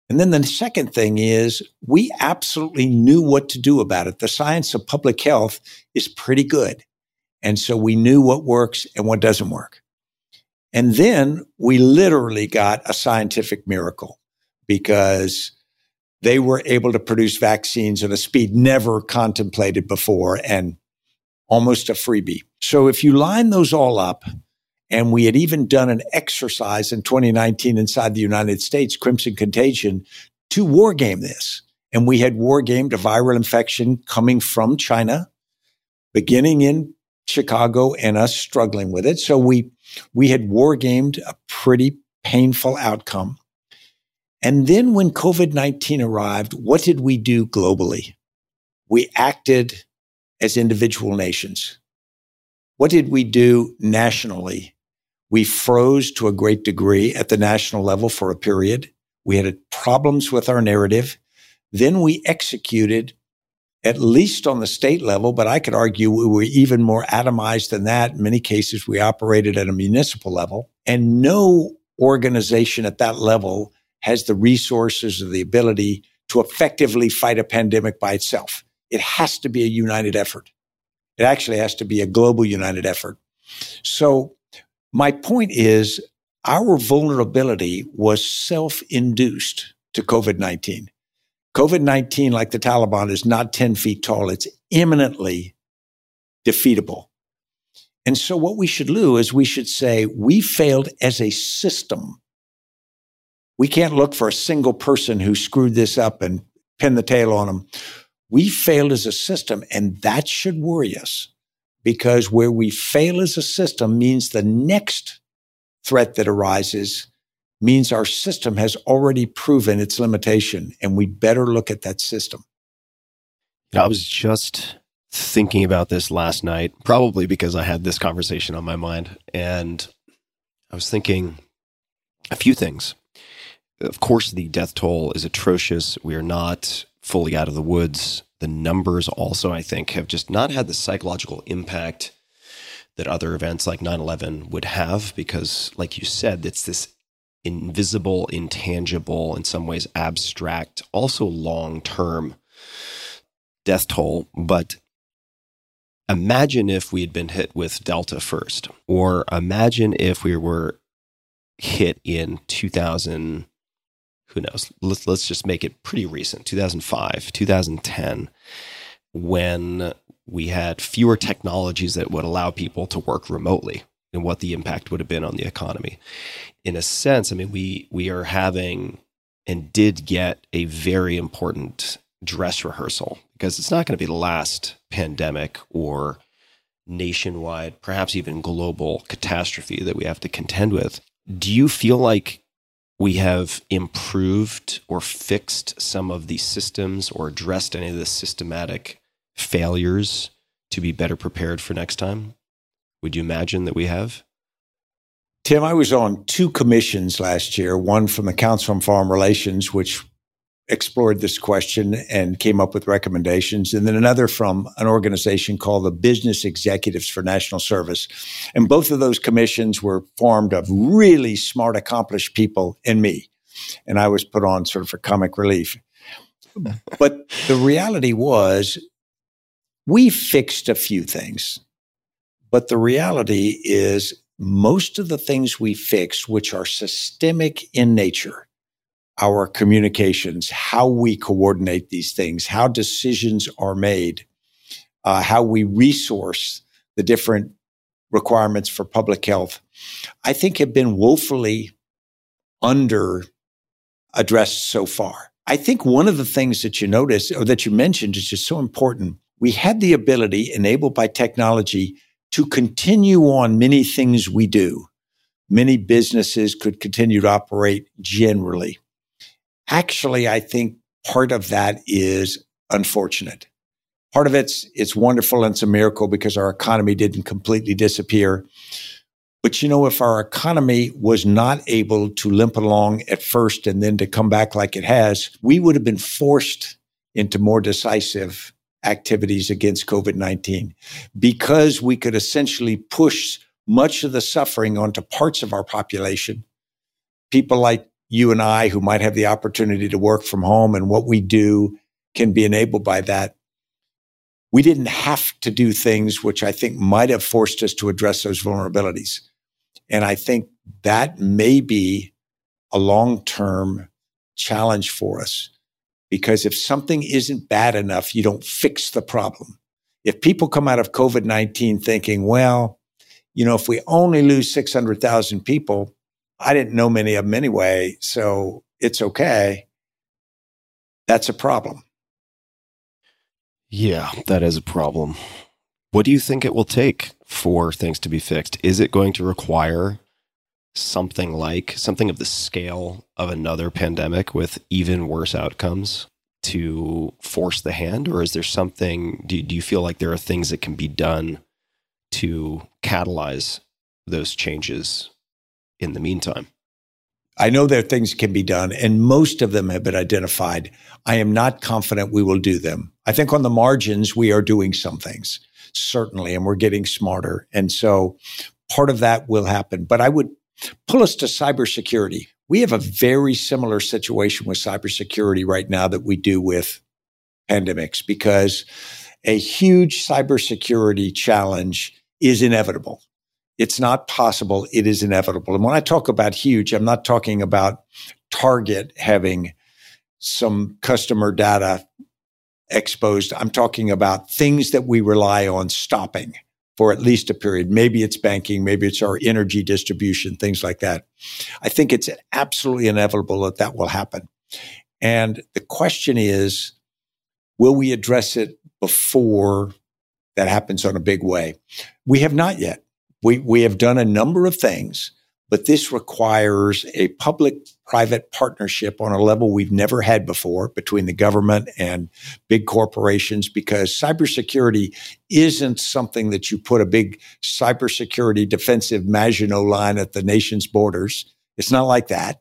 And then the second thing is we absolutely knew what to do about it. The science of public health is pretty good. And so we knew what works and what doesn't work. And then we literally got a scientific miracle because they were able to produce vaccines at a speed never contemplated before and almost a freebie. So if you line those all up, and we had even done an exercise in 2019 inside the United States, Crimson Contagion, to war game this. And we had war gamed a viral infection coming from China, beginning in Chicago and us struggling with it. So we, we had war gamed a pretty painful outcome. And then when COVID 19 arrived, what did we do globally? We acted as individual nations. What did we do nationally? We froze to a great degree at the national level for a period. We had problems with our narrative. Then we executed at least on the state level, but I could argue we were even more atomized than that. In many cases, we operated at a municipal level and no organization at that level has the resources or the ability to effectively fight a pandemic by itself. It has to be a united effort. It actually has to be a global united effort. So my point is our vulnerability was self induced to COVID 19. COVID 19, like the Taliban, is not 10 feet tall. It's imminently defeatable. And so what we should do is we should say we failed as a system. We can't look for a single person who screwed this up and pin the tail on them. We failed as a system, and that should worry us because where we fail as a system means the next threat that arises means our system has already proven its limitation and we better look at that system. I was just thinking about this last night, probably because I had this conversation on my mind. And I was thinking a few things. Of course, the death toll is atrocious. We are not fully out of the woods the numbers also, I think, have just not had the psychological impact that other events like 9 11 would have, because, like you said, it's this invisible, intangible, in some ways abstract, also long term death toll. But imagine if we had been hit with Delta first, or imagine if we were hit in 2000 who knows? Let's let's just make it pretty recent, 2005, 2010. when we had fewer technologies that would allow people to work remotely and what the impact would have been on the economy. In a sense, I mean, we we are having and did get a very important dress rehearsal because it's not going to be the last pandemic or nationwide, perhaps even global catastrophe that we have to contend with. Do you feel like we have improved or fixed some of the systems or addressed any of the systematic failures to be better prepared for next time? Would you imagine that we have? Tim, I was on two commissions last year, one from the Council on Foreign Relations, which explored this question and came up with recommendations, and then another from an organization called the Business Executives for National Service. And both of those commissions were formed of really smart, accomplished people and me. And I was put on sort of for comic relief. but the reality was, we fixed a few things. But the reality is, most of the things we fixed, which are systemic in nature, our communications, how we coordinate these things, how decisions are made, uh, how we resource the different requirements for public health, I think have been woefully under addressed so far. I think one of the things that you notice or that you mentioned is just so important. We had the ability enabled by technology to continue on many things we do. Many businesses could continue to operate generally. Actually, I think part of that is unfortunate. Part of it's it's wonderful and it's a miracle because our economy didn't completely disappear. But you know, if our economy was not able to limp along at first and then to come back like it has, we would have been forced into more decisive activities against COVID 19 because we could essentially push much of the suffering onto parts of our population. People like you and I, who might have the opportunity to work from home and what we do can be enabled by that. We didn't have to do things which I think might have forced us to address those vulnerabilities. And I think that may be a long term challenge for us because if something isn't bad enough, you don't fix the problem. If people come out of COVID 19 thinking, well, you know, if we only lose 600,000 people, I didn't know many of them anyway, so it's okay. That's a problem. Yeah, that is a problem. What do you think it will take for things to be fixed? Is it going to require something like something of the scale of another pandemic with even worse outcomes to force the hand? Or is there something, do, do you feel like there are things that can be done to catalyze those changes in the meantime? I know there are things can be done, and most of them have been identified. I am not confident we will do them. I think on the margins, we are doing some things, certainly, and we're getting smarter. And so part of that will happen. But I would pull us to cybersecurity. We have a very similar situation with cybersecurity right now that we do with pandemics because a huge cybersecurity challenge is inevitable. It's not possible. It is inevitable. And when I talk about huge, I'm not talking about Target having some customer data exposed. I'm talking about things that we rely on stopping for at least a period. Maybe it's banking, maybe it's our energy distribution, things like that. I think it's absolutely inevitable that that will happen. And the question is, will we address it before that happens on a big way? We have not yet. We, we have done a number of things, but this requires a public private partnership on a level we've never had before between the government and big corporations because cybersecurity isn't something that you put a big cybersecurity defensive Maginot line at the nation's borders. It's not like that.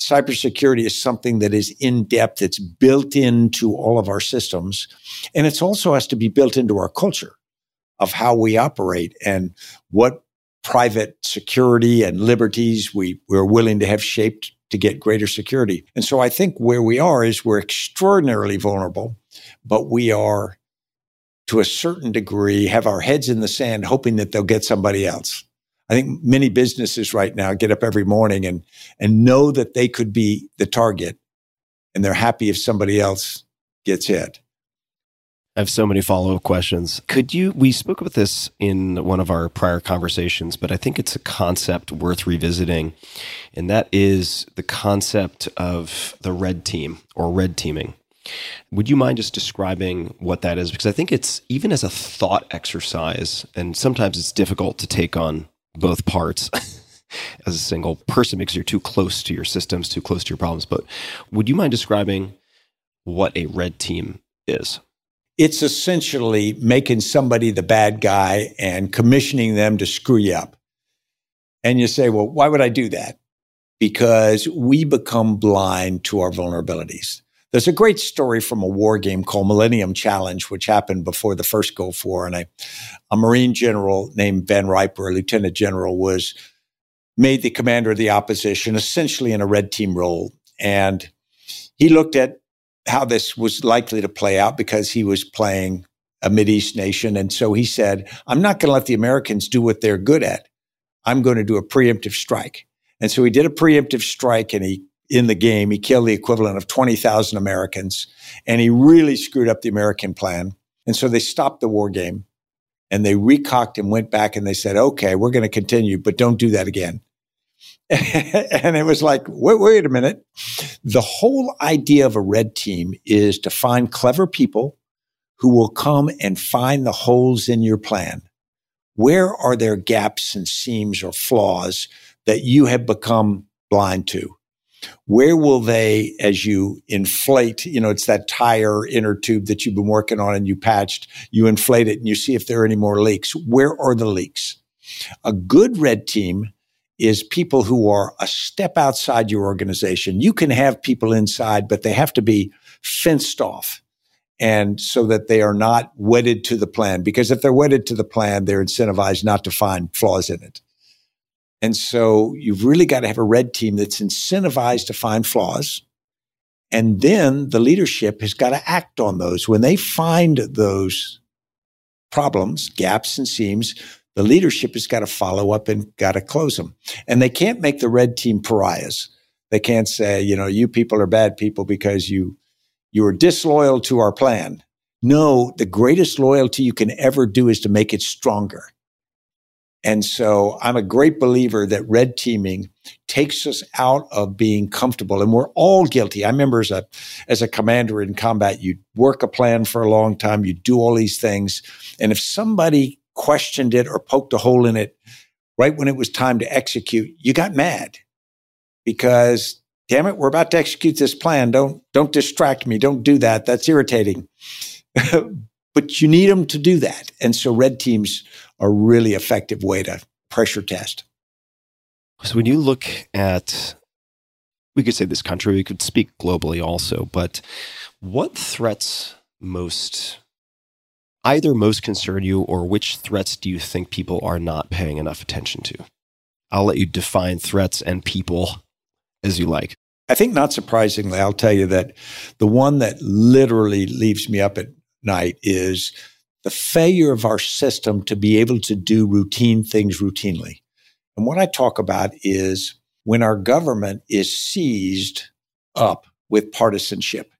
Cybersecurity is something that is in depth. It's built into all of our systems. And it also has to be built into our culture of how we operate and what private security and liberties we, we're willing to have shaped to get greater security. And so I think where we are is we're extraordinarily vulnerable, but we are to a certain degree have our heads in the sand hoping that they'll get somebody else. I think many businesses right now get up every morning and and know that they could be the target and they're happy if somebody else gets hit. I have so many follow up questions. Could you? We spoke about this in one of our prior conversations, but I think it's a concept worth revisiting. And that is the concept of the red team or red teaming. Would you mind just describing what that is? Because I think it's even as a thought exercise, and sometimes it's difficult to take on both parts. as a single person because you're too close to your systems, too close to your problems. But would you mind describing what a red team is? It's essentially making somebody the bad guy and commissioning them to screw you up. And you say, well, why would I do that? Because we become blind to our vulnerabilities. There's a great story from a war game called Millennium Challenge, which happened before the first Gulf War. And a, Marine general named Van Riper, a lieutenant general, was made the commander of the opposition, essentially in a red team role. And he looked at how this was likely to play out because he was playing a Mideast nation. And so he said, I'm not going to let the Americans do what they're good at. I'm going to do a preemptive strike. And so he did a preemptive strike and he, in the game, he killed the equivalent of 20,000 Americans and he really screwed up the American plan. And so they stopped the war game and they recocked and went back and they said, okay, we're going to continue, but don't do that again. and it was like, wait, wait a minute. The whole idea of a red team is to find clever people who will come and find the holes in your plan. Where are there gaps and seams or flaws that you have become blind to? Where will they, as you inflate, you know, it's that tire inner tube that you've been working on and you patched, you inflate it and you see if there are any more leaks. Where are the leaks? A good red team is people who are a step outside your organization. You can have people inside, but they have to be fenced off. And so that they are not wedded to the plan, because if they're wedded to the plan, they're incentivized not to find flaws in it. And so you've really got to have a red team that's incentivized to find flaws. And then the leadership has got to act on those. When they find those problems, gaps and seams, the leadership has got to follow up and got to close them. And they can't make the red team pariahs. They can't say, you know, you people are bad people because you you are disloyal to our plan. No, the greatest loyalty you can ever do is to make it stronger. And so I'm a great believer that red teaming takes us out of being comfortable. And we're all guilty. I remember as a, as a commander in combat, you work a plan for a long time, you do all these things. And if somebody questioned it or poked a hole in it right when it was time to execute, you got mad because damn it, we're about to execute this plan. Don't, don't distract me. Don't do that. That's irritating. but you need them to do that. And so red teams are really effective way to pressure test. So when you look at, we could say this country, we could speak globally also, but what threats most either most concern you or which threats do you think people are not paying enough attention to? I'll let you define threats and people as you like. I think, not surprisingly, I'll tell you that the one that literally leaves me up at night is the failure of our system to be able to do routine things routinely. And what I talk about is when our government is seized up with partisanship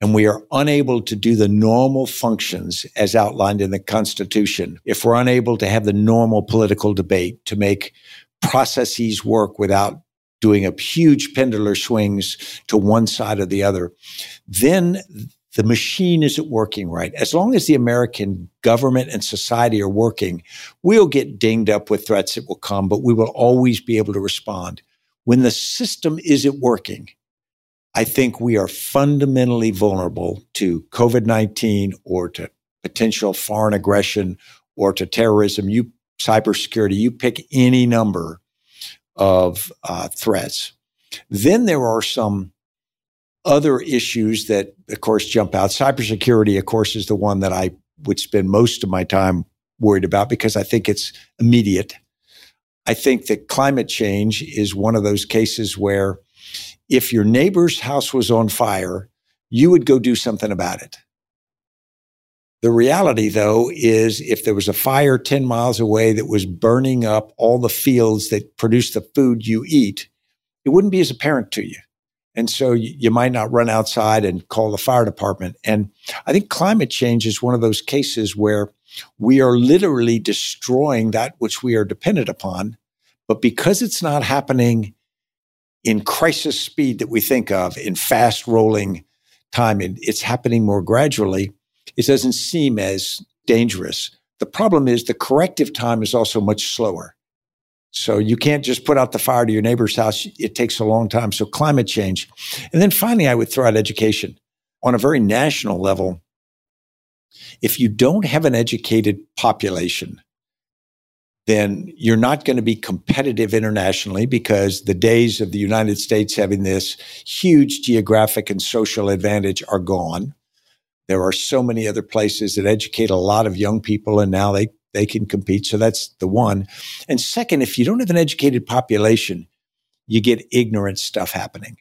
and we are unable to do the normal functions as outlined in the Constitution, if we're unable to have the normal political debate to make processes work without doing a huge pendular swings to one side or the other, then the machine isn't working right. As long as the American government and society are working, we'll get dinged up with threats that will come, but we will always be able to respond. When the system isn't working, I think we are fundamentally vulnerable to COVID 19 or to potential foreign aggression or to terrorism. You cybersecurity, you pick any number of uh, threats. Then there are some other issues that, of course, jump out. Cybersecurity, of course, is the one that I would spend most of my time worried about because I think it's immediate. I think that climate change is one of those cases where if your neighbor's house was on fire, you would go do something about it. The reality, though, is if there was a fire 10 miles away that was burning up all the fields that produce the food you eat, it wouldn't be as apparent to you. And so you, might not run outside and call the fire department. And I think climate change is one of those cases where we are literally destroying that which we are dependent upon. But because it's not happening in crisis speed that we think of, in fast rolling time, and it's happening more gradually, it doesn't seem as dangerous. The problem is the corrective time is also much slower. So you can't just put out the fire to your neighbor's house. It takes a long time. So climate change. And then finally, I would throw out education on a very national level. If you don't have an educated population, then you're not going to be competitive internationally because the days of the United States having this huge geographic and social advantage are gone. There are so many other places that educate a lot of young people and now they, they can compete. So that's the one. And second, if you don't have an educated population, you get ignorant stuff happening.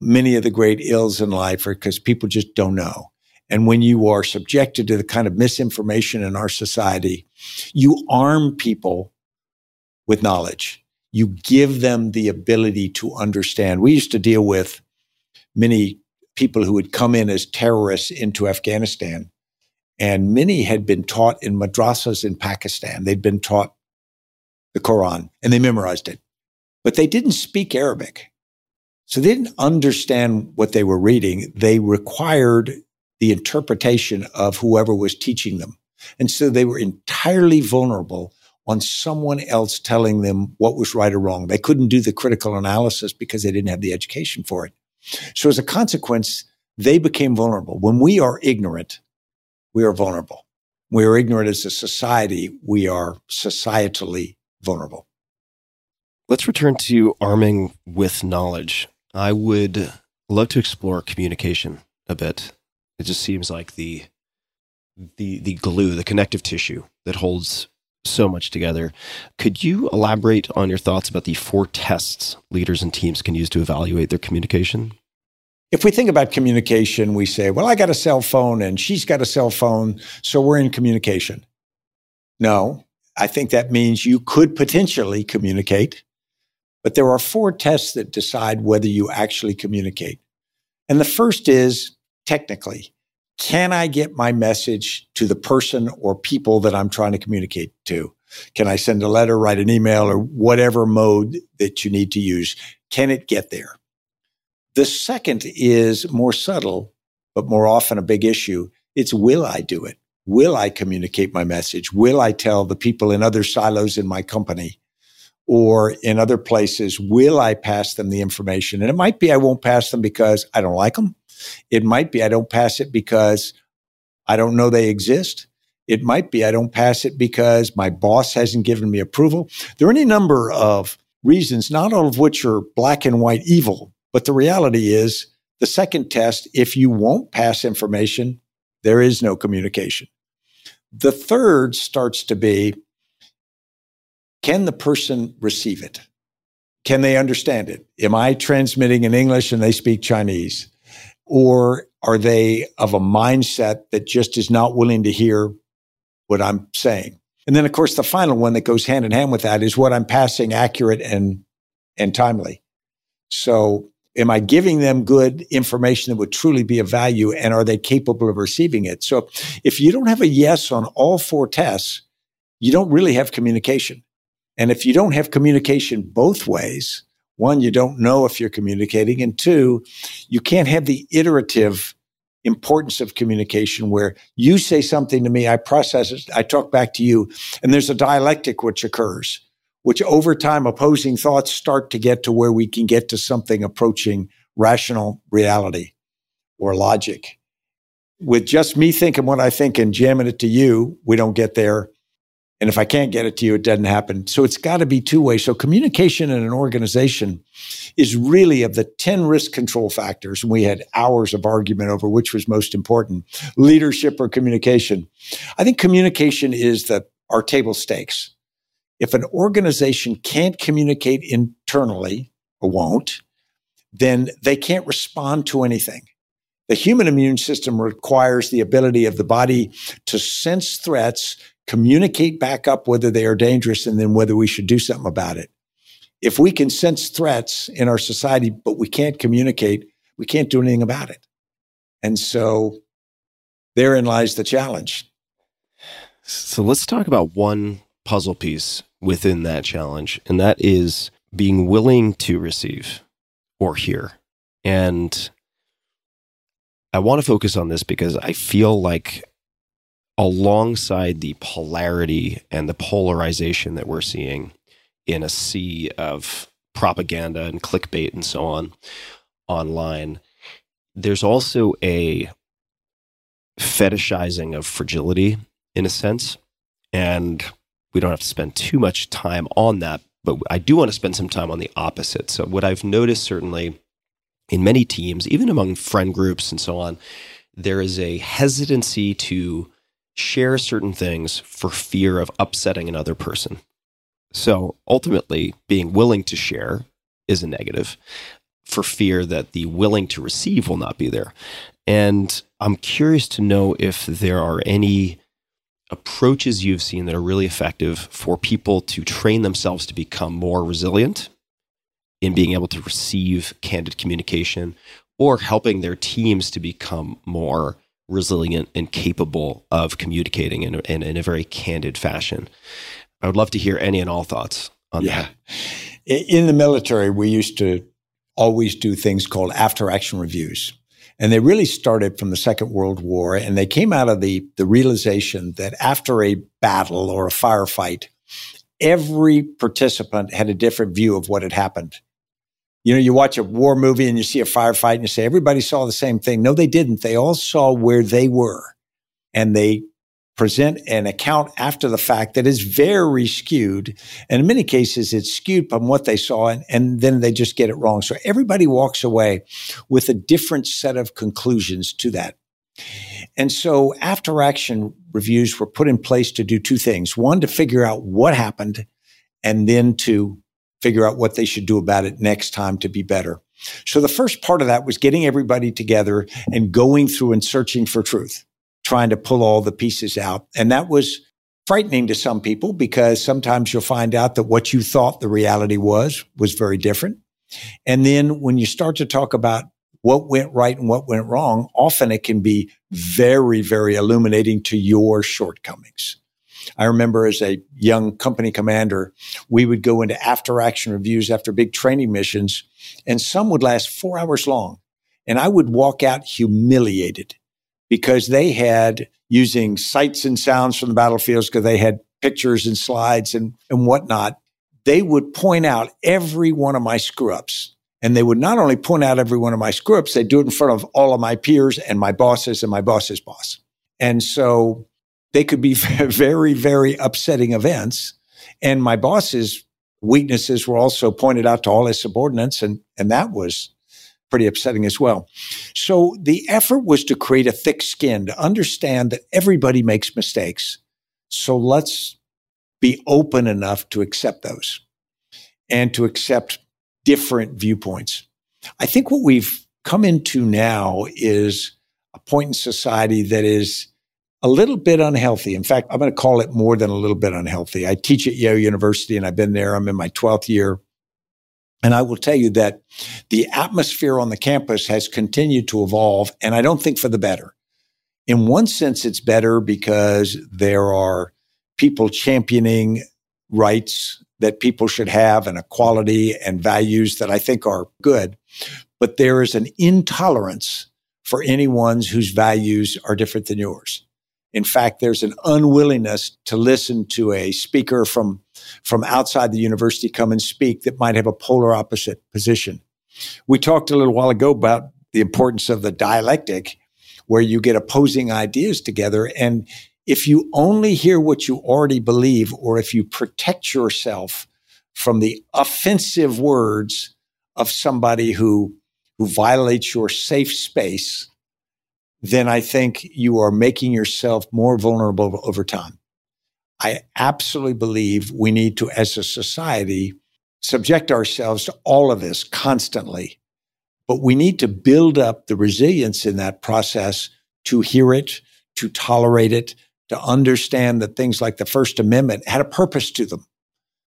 Many of the great ills in life are because people just don't know. And when you are subjected to the kind of misinformation in our society, you arm people with knowledge. You give them the ability to understand. We used to deal with many people who had come in as terrorists into Afghanistan. And many had been taught in madrasas in Pakistan. They'd been taught the Quran and they memorized it, but they didn't speak Arabic. So they didn't understand what they were reading. They required the interpretation of whoever was teaching them. And so they were entirely vulnerable on someone else telling them what was right or wrong. They couldn't do the critical analysis because they didn't have the education for it. So as a consequence, they became vulnerable. When we are ignorant, we are vulnerable. We are ignorant as a society. We are societally vulnerable. Let's return to arming with knowledge. I would love to explore communication a bit. It just seems like the the the glue, the connective tissue that holds so much together. Could you elaborate on your thoughts about the four tests leaders and teams can use to evaluate their communication? If we think about communication, we say, well, I got a cell phone and she's got a cell phone, so we're in communication. No, I think that means you could potentially communicate, but there are four tests that decide whether you actually communicate. And the first is technically, can I get my message to the person or people that I'm trying to communicate to? Can I send a letter, write an email, or whatever mode that you need to use? Can it get there? The second is more subtle, but more often a big issue. It's will I do it? Will I communicate my message? Will I tell the people in other silos in my company or in other places? Will I pass them the information? And it might be I won't pass them because I don't like them. It might be I don't pass it because I don't know they exist. It might be I don't pass it because my boss hasn't given me approval. There are any number of reasons, not all of which are black and white evil, but the reality is the second test, if you won't pass information, there is no communication. The third starts to be can the person receive it? Can they understand it? Am I transmitting in English and they speak Chinese? Or are they of a mindset that just is not willing to hear what I'm saying? And then, of course, the final one that goes hand in hand with that is what I'm passing accurate and, and timely. So am I giving them good information that would truly be of value and are they capable of receiving it? So if you don't have a yes on all four tests, you don't really have communication. And if you don't have communication both ways, one, you don't know if you're communicating. And two, you can't have the iterative importance of communication where you say something to me, I process it, I talk back to you, and there's a dialectic which occurs, which over time opposing thoughts start to get to where we can get to something approaching rational reality or logic. With just me thinking what I think and jamming it to you, we don't get there. And if I can't get it to you, it doesn't happen. So it's got to be two way. So communication in an organization is really of the 10 risk control factors. And we had hours of argument over which was most important, leadership or communication. I think communication is the, our table stakes. If an organization can't communicate internally or won't, then they can't respond to anything. The human immune system requires the ability of the body to sense threats, communicate back up whether they are dangerous and then whether we should do something about it. if we can sense threats in our society, but we can't communicate, we can't do anything about it. And so therein lies the challenge. So let's talk about one puzzle piece within that challenge, and that is being willing to receive or hear. And I want to focus on this because I feel like alongside the polarity and the polarization that we're seeing in a sea of propaganda and clickbait and so on online, there's also a fetishizing of fragility in a sense. And we don't have to spend too much time on that, but I do want to spend some time on the opposite. So, what I've noticed certainly in many teams, even among friend groups and so on, there is a hesitancy to share certain things for fear of upsetting another person. So ultimately, being willing to share is a negative for fear that the willing to receive will not be there. And I'm curious to know if there are any approaches you've seen that are really effective for people to train themselves to become more resilient in being able to receive candid communication or helping their teams to become more resilient and capable of communicating in, in, in, a very candid fashion. I would love to hear any and all thoughts on yeah. that. In the military, we used to always do things called after action reviews. And they really started from the Second World War. And they came out of the, the realization that after a battle or a firefight, every participant had a different view of what had happened. You know, you watch a war movie and you see a firefight and you say, everybody saw the same thing. No, they didn't. They all saw where they were and they present an account after the fact that is very skewed. And in many cases, it's skewed from what they saw and, and then they just get it wrong. So everybody walks away with a different set of conclusions to that. And so after action reviews were put in place to do two things. One, to figure out what happened and then to figure out what they should do about it next time to be better. So the first part of that was getting everybody together and going through and searching for truth, trying to pull all the pieces out. And that was frightening to some people because sometimes you'll find out that what you thought the reality was was very different. And then when you start to talk about what went right and what went wrong, often it can be very, very illuminating to your shortcomings. I remember as a young company commander, we would go into after action reviews after big training missions, and some would last four hours long. And I would walk out humiliated because they had using sights and sounds from the battlefields because they had pictures and slides and, and whatnot. They would point out every one of my screw ups. And they would not only point out every one of my screw ups, they'd do it in front of all of my peers and my bosses and my boss's boss. And so they could be very, very upsetting events. And my boss's weaknesses were also pointed out to all his subordinates. And, and that was pretty upsetting as well. So the effort was to create a thick skin to understand that everybody makes mistakes. So let's be open enough to accept those and to accept different viewpoints. I think what we've come into now is a point in society that is a little bit unhealthy. In fact, I'm going to call it more than a little bit unhealthy. I teach at Yale University and I've been there. I'm in my 12th year. And I will tell you that the atmosphere on the campus has continued to evolve. And I don't think for the better. In one sense, it's better because there are people championing rights that people should have and equality and values that I think are good. But there is an intolerance for anyone whose values are different than yours. In fact, there's an unwillingness to listen to a speaker from, from outside the university come and speak that might have a polar opposite position. We talked a little while ago about the importance of the dialectic, where you get opposing ideas together. And if you only hear what you already believe, or if you protect yourself from the offensive words of somebody who, who violates your safe space, then I think you are making yourself more vulnerable over time. I absolutely believe we need to, as a society, subject ourselves to all of this constantly. But we need to build up the resilience in that process to hear it, to tolerate it, to understand that things like the First Amendment had a purpose to them.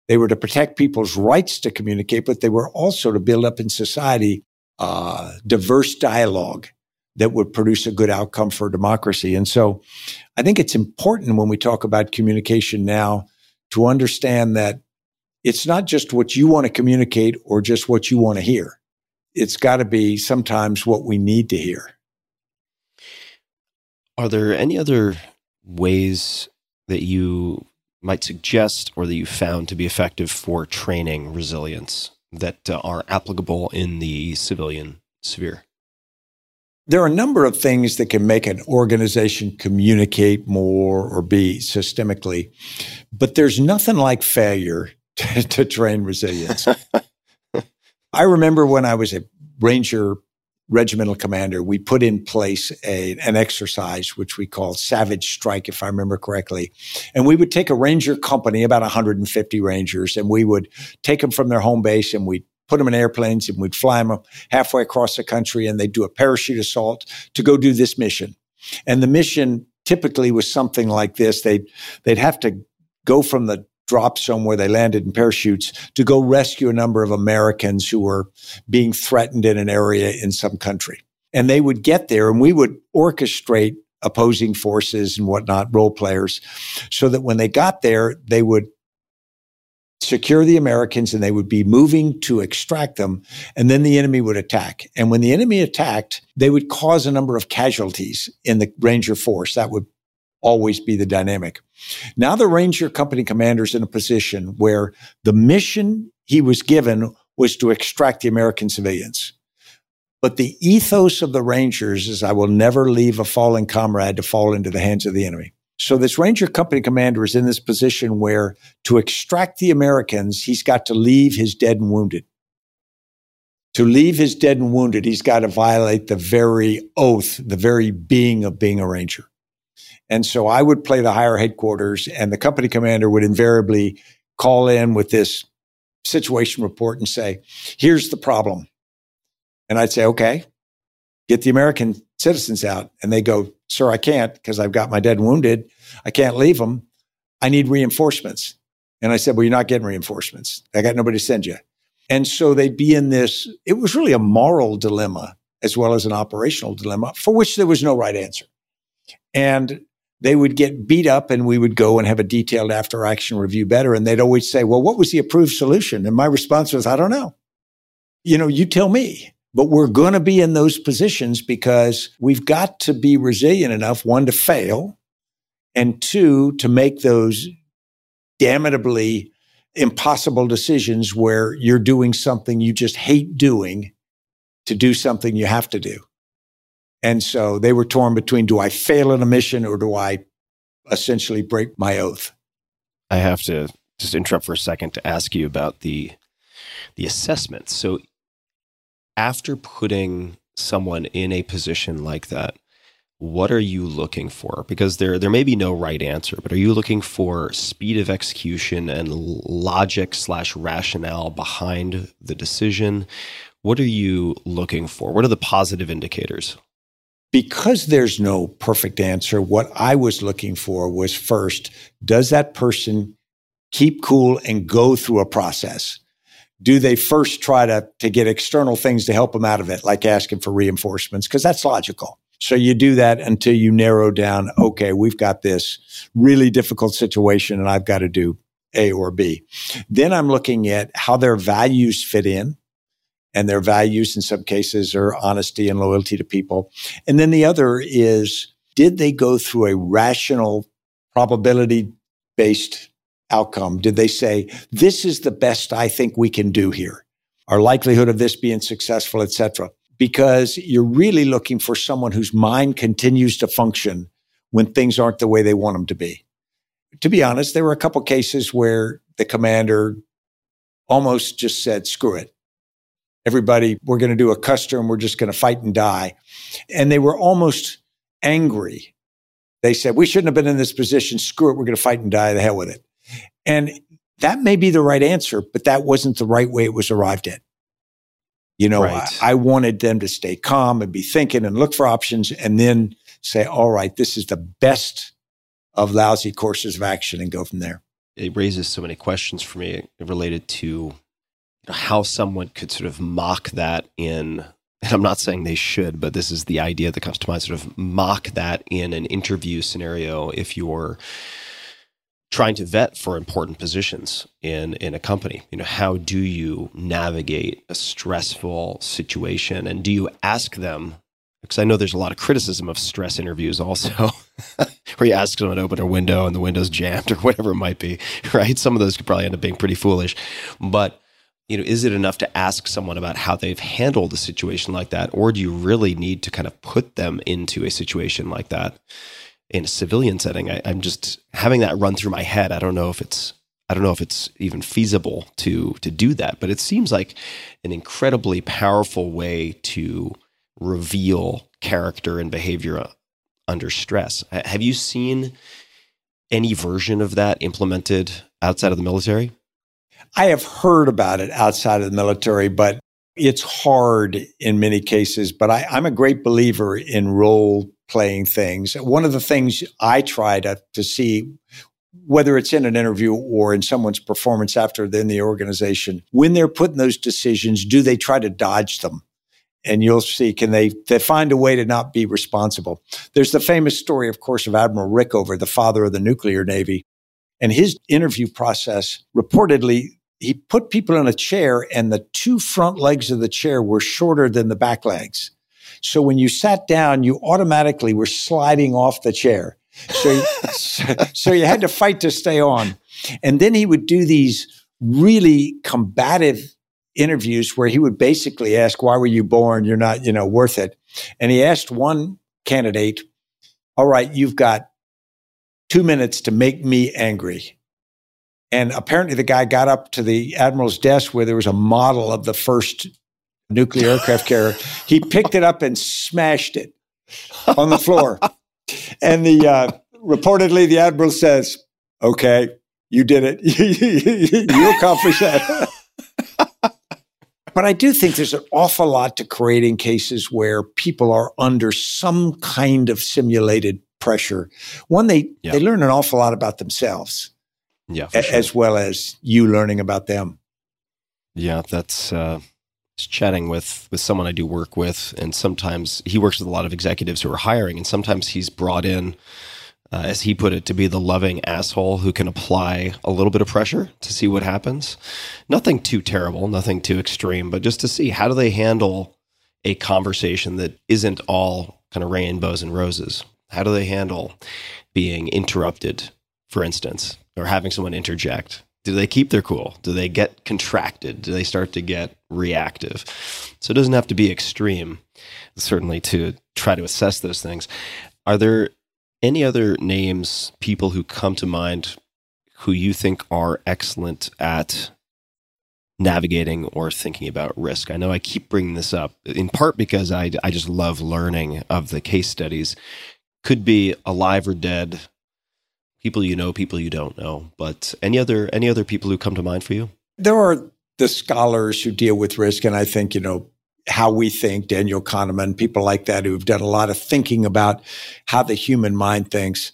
They were to protect people's rights to communicate, but they were also to build up in society uh, diverse dialogue that would produce a good outcome for democracy. And so I think it's important when we talk about communication now to understand that it's not just what you want to communicate or just what you want to hear. It's got to be sometimes what we need to hear. Are there any other ways that you might suggest or that you found to be effective for training resilience that uh, are applicable in the civilian sphere? There are a number of things that can make an organization communicate more or be systemically, but there's nothing like failure to, to train resilience. I remember when I was a Ranger regimental commander, we put in place a, an exercise which we called Savage Strike, if I remember correctly. And we would take a Ranger company, about 150 Rangers, and we would take them from their home base and we'd put them in airplanes and we'd fly them halfway across the country and they'd do a parachute assault to go do this mission. And the mission typically was something like this. They'd, they'd have to go from the drop zone where they landed in parachutes to go rescue a number of Americans who were being threatened in an area in some country. And they would get there and we would orchestrate opposing forces and whatnot, role players, so that when they got there, they would secure the Americans and they would be moving to extract them. And then the enemy would attack. And when the enemy attacked, they would cause a number of casualties in the Ranger force. That would always be the dynamic. Now the Ranger company commander is in a position where the mission he was given was to extract the American civilians. But the ethos of the Rangers is I will never leave a fallen comrade to fall into the hands of the enemy. So this Ranger company commander is in this position where to extract the Americans, he's got to leave his dead and wounded. To leave his dead and wounded, he's got to violate the very oath, the very being of being a Ranger. And so I would play the higher headquarters and the company commander would invariably call in with this situation report and say, here's the problem. And I'd say, okay, get the American citizens out. And they go, sir, I can't because I've got my dead and wounded. I can't leave them. I need reinforcements. And I said, well, you're not getting reinforcements. I got nobody to send you. And so they'd be in this, it was really a moral dilemma as well as an operational dilemma for which there was no right answer. And they would get beat up and we would go and have a detailed after action review better. And they'd always say, well, what was the approved solution? And my response was, I don't know. You know, you tell me. But we're going to be in those positions because we've got to be resilient enough, one, to fail, and two, to make those damnably impossible decisions where you're doing something you just hate doing to do something you have to do. And so they were torn between do I fail in a mission or do I essentially break my oath? I have to just interrupt for a second to ask you about the the assessment. So after putting someone in a position like that, what are you looking for? Because there there may be no right answer, but are you looking for speed of execution and logic slash rationale behind the decision? What are you looking for? What are the positive indicators? because there's no perfect answer, what I was looking for was first, does that person keep cool and go through a process? Do they first try to, to get external things to help them out of it, like asking for reinforcements? Because that's logical. So you do that until you narrow down, okay, we've got this really difficult situation and I've got to do A or B. Then I'm looking at how their values fit in and their values in some cases are honesty and loyalty to people. And then the other is, did they go through a rational probability based outcome? Did they say, this is the best I think we can do here? Our likelihood of this being successful, etc. Because you're really looking for someone whose mind continues to function when things aren't the way they want them to be. To be honest, there were a couple cases where the commander almost just said, screw it everybody, we're going to do a Custer, we're just going to fight and die. And they were almost angry. They said, we shouldn't have been in this position. Screw it. We're going to fight and die. The hell with it. And that may be the right answer, but that wasn't the right way it was arrived at. You know, right. I, I wanted them to stay calm and be thinking and look for options and then say, all right, this is the best of lousy courses of action and go from there. it raises so many questions for me related to how someone could sort of mock that in and I'm not saying they should, but this is the idea that comes to mind sort of mock that in an interview scenario if you're trying to vet for important positions in in a company. You know, how do you navigate a stressful situation and do you ask them because I know there's a lot of criticism of stress interviews also, where you ask someone to open a window and the window's jammed or whatever it might be, right? Some of those could probably end up being pretty foolish. But you know, is it enough to ask someone about how they've handled a situation like that, or do you really need to kind of put them into a situation like that in a civilian setting? I, I'm just having that run through my head. I don't know if it's I don't know if it's even feasible to to do that, but it seems like an incredibly powerful way to reveal character and behavior uh, under stress. Have you seen any version of that implemented outside of the military? I have heard about it outside of the military, but it's hard in many cases. But I, am a great believer in role playing things. One of the things I try to, to see whether it's in an interview or in someone's performance after they're in the organization, when they're putting those decisions, do they try to dodge them? And you'll see, can they, they find a way to not be responsible? There's the famous story, of course, of Admiral Rickover, the father of the nuclear navy. And his interview process reportedly he put people in a chair and the two front legs of the chair were shorter than the back legs. So when you sat down, you automatically were sliding off the chair. So, so, you had to fight to stay on. And then he would do these really combative interviews where he would basically ask, why were you born? You're not, you know, worth it. And he asked one candidate, all right, you've got two minutes to make me angry. And apparently, the guy got up to the admiral's desk where there was a model of the first nuclear aircraft carrier. He picked it up and smashed it on the floor. And the uh, reportedly, the admiral says, "Okay, you did it. you accomplished that." but I do think there's an awful lot to creating cases where people are under some kind of simulated pressure. One, they yeah. they learn an awful lot about themselves yeah, a- sure. as well as you learning about them. Yeah, that's uh, chatting with with someone I do work with, and sometimes he works with a lot of executives who are hiring, and sometimes he's brought in. Uh, as he put it, to be the loving asshole who can apply a little bit of pressure to see what happens. Nothing too terrible, nothing too extreme, but just to see how do they handle a conversation that isn't all kind of rainbows and roses. How do they handle being interrupted, for instance? or having someone interject? Do they keep their cool? Do they get contracted? Do they start to get reactive? So it doesn't have to be extreme, certainly, to try to assess those things. Are there any other names, people who come to mind who you think are excellent at navigating or thinking about risk? I know I keep bringing this up in part because I, I just love learning of the case studies. Could be alive or dead, people you know, people you don't know. But any other any other people who come to mind for you? There are the scholars who deal with risk, and I think you know how we think. Daniel Kahneman, people like that who've done a lot of thinking about how the human mind thinks.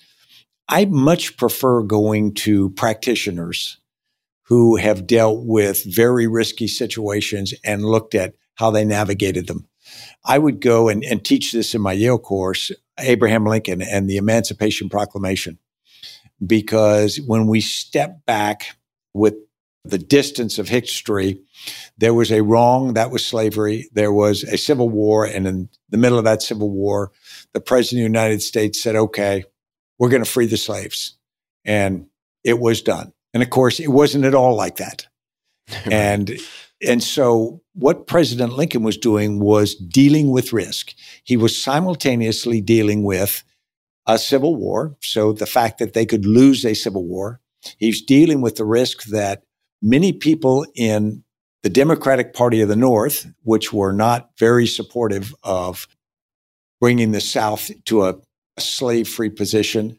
I much prefer going to practitioners who have dealt with very risky situations and looked at how they navigated them. I would go and, and teach this in my Yale course, Abraham Lincoln and the Emancipation Proclamation because when we step back with the distance of history, there was a wrong, that was slavery. There was a civil war. And in the middle of that civil war, the president of the United States said, okay, we're going to free the slaves. And it was done. And of course, it wasn't at all like that. and, and so what President Lincoln was doing was dealing with risk. He was simultaneously dealing with a civil war. So the fact that they could lose a civil war, he's dealing with the risk that many people in the Democratic Party of the North, which were not very supportive of bringing the South to a, a slave free position,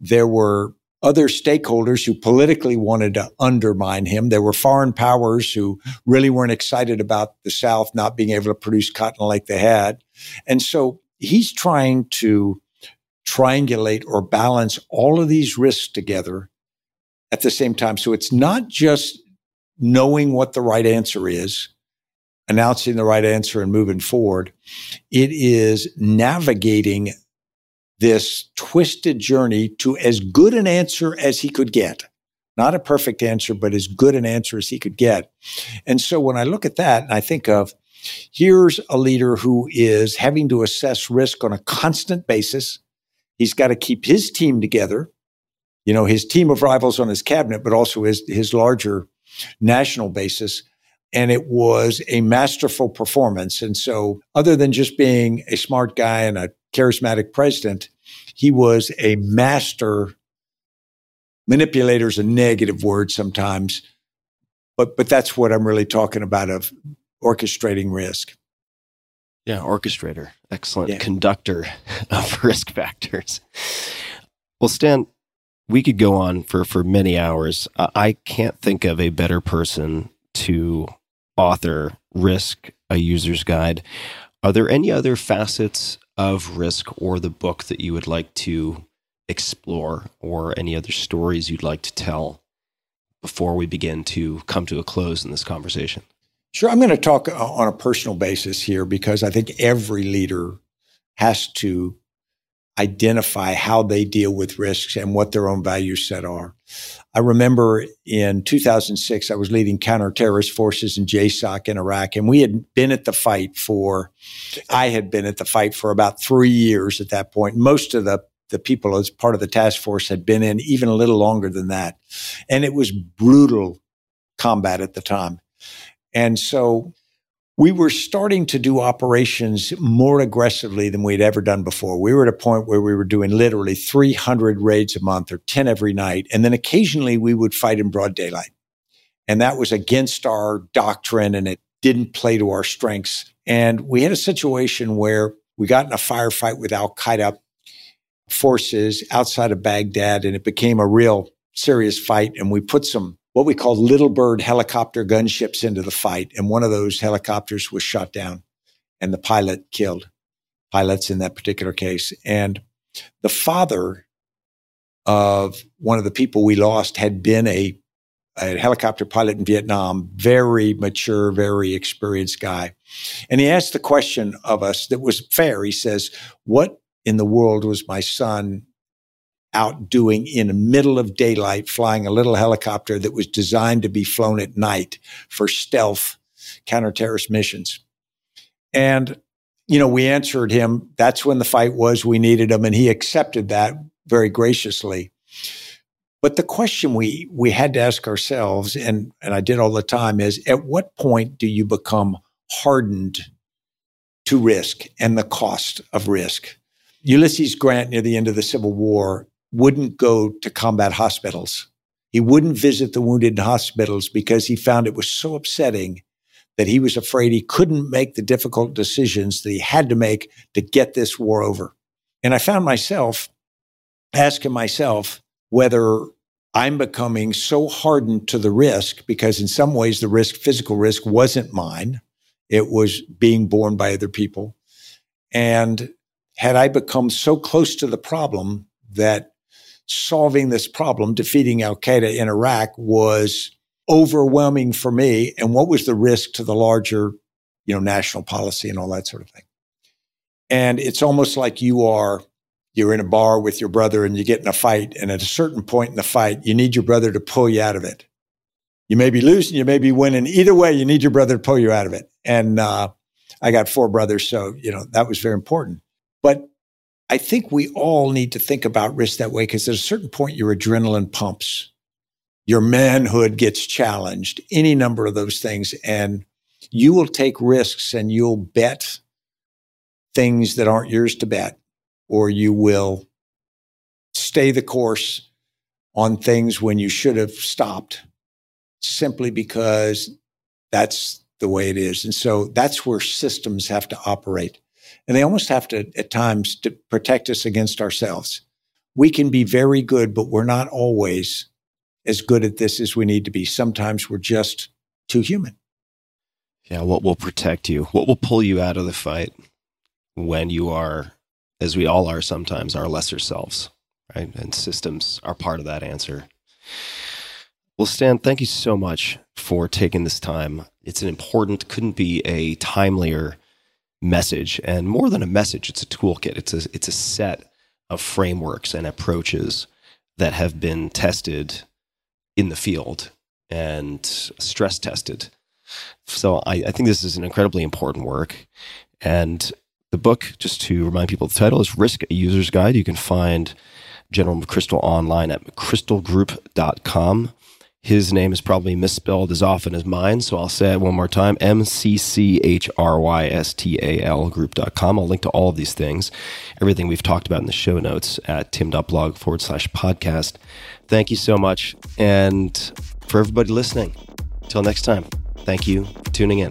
there were other stakeholders who politically wanted to undermine him. There were foreign powers who really weren't excited about the South not being able to produce cotton like they had. And so he's trying to triangulate or balance all of these risks together at the same time. So it's not just knowing what the right answer is, announcing the right answer and moving forward. It is navigating this twisted journey to as good an answer as he could get. Not a perfect answer, but as good an answer as he could get. And so when I look at that and I think of here's a leader who is having to assess risk on a constant basis. He's got to keep his team together, you know, his team of rivals on his cabinet, but also his, his larger national basis. And it was a masterful performance. And so, other than just being a smart guy and a charismatic president, he was a master manipulator is a negative word sometimes, but but that's what I'm really talking about of orchestrating risk. Yeah, orchestrator, excellent Yeah. conductor of risk factors. Well, Stan, we could go on for for many hours. I can't think of a better person to author Risk: A User's Guide. Are there any other facets of Risk or the book that you would like to explore, or any other stories you'd like to tell before we begin to come to a close in this conversation? Sure, I'm going to talk uh, on a personal basis here because I think every leader has to identify how they deal with risks and what their own value set are. I remember in 2006, I was leading counterterrorist forces in JSOC in Iraq, and we had been at the fight for, I had been at the fight for about three years at that point. Most of the the people as part of the task force had been in even a little longer than that. And it was brutal combat at the time. And so we were starting to do operations more aggressively than we'd ever done before. We were at a point where we were doing literally 300 raids a month or 10 every night. And then occasionally we would fight in broad daylight. And that was against our doctrine and it didn't play to our strengths. And we had a situation where we got in a firefight with Al Qaeda forces outside of Baghdad and it became a real serious fight. And we put some what we call little bird helicopter gunships into the fight. And one of those helicopters was shot down and the pilot killed pilots in that particular case. And the father of one of the people we lost had been a, a helicopter pilot in Vietnam, very mature, very experienced guy. And he asked the question of us that was fair. He says, What in the world was my son out doing in the middle of daylight, flying a little helicopter that was designed to be flown at night for stealth counter-terrorist missions. And, you know, we answered him. That's when the fight was. We needed him. And he accepted that very graciously. But the question we, we had to ask ourselves, and, and I did all the time, is at what point do you become hardened to risk and the cost of risk? Ulysses Grant, near the end of the Civil War, wouldn't go to combat hospitals. He wouldn't visit the wounded in hospitals because he found it was so upsetting that he was afraid he couldn't make the difficult decisions that he had to make to get this war over. And I found myself asking myself whether I'm becoming so hardened to the risk because in some ways the risk, physical risk wasn't mine. It was being borne by other people. And had I become so close to the problem that solving this problem, defeating Al Qaeda in Iraq was overwhelming for me. And what was the risk to the larger, you know, national policy and all that sort of thing? And it's almost like you are, you're in a bar with your brother and you get in a fight. And at a certain point in the fight, you need your brother to pull you out of it. You may be losing, you may be winning. Either way, you need your brother to pull you out of it. And, uh, I got four brothers. So, you know, that was very important. I think we all need to think about risk that way because at a certain point, your adrenaline pumps, your manhood gets challenged, any number of those things. And you will take risks and you'll bet things that aren't yours to bet, or you will stay the course on things when you should have stopped simply because that's the way it is. And so that's where systems have to operate. And they almost have to, at times, to protect us against ourselves. We can be very good, but we're not always as good at this as we need to be. Sometimes we're just too human. Yeah, what will protect you? What will pull you out of the fight when you are, as we all are sometimes, our lesser selves, right? And systems are part of that answer. Well, Stan, thank you so much for taking this time. It's an important, couldn't be a timelier message, and more than a message, it's a toolkit. It's a it's a set of frameworks and approaches that have been tested in the field and stress tested. So I, I think this is an incredibly important work. And the book, just to remind people, the title is Risk a User's Guide. You can find General McChrystal online at mcchrystalgroup.com. His name is probably misspelled as often as mine, so I'll say it one more time M C C H R Y S T A L group.com. I'll link to all of these things, everything we've talked about in the show notes at tim.blog forward slash podcast. Thank you so much. And for everybody listening, until next time, thank you for tuning in.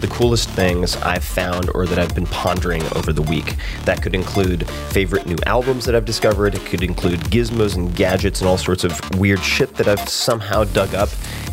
the coolest things I've found or that I've been pondering over the week. That could include favorite new albums that I've discovered, it could include gizmos and gadgets and all sorts of weird shit that I've somehow dug up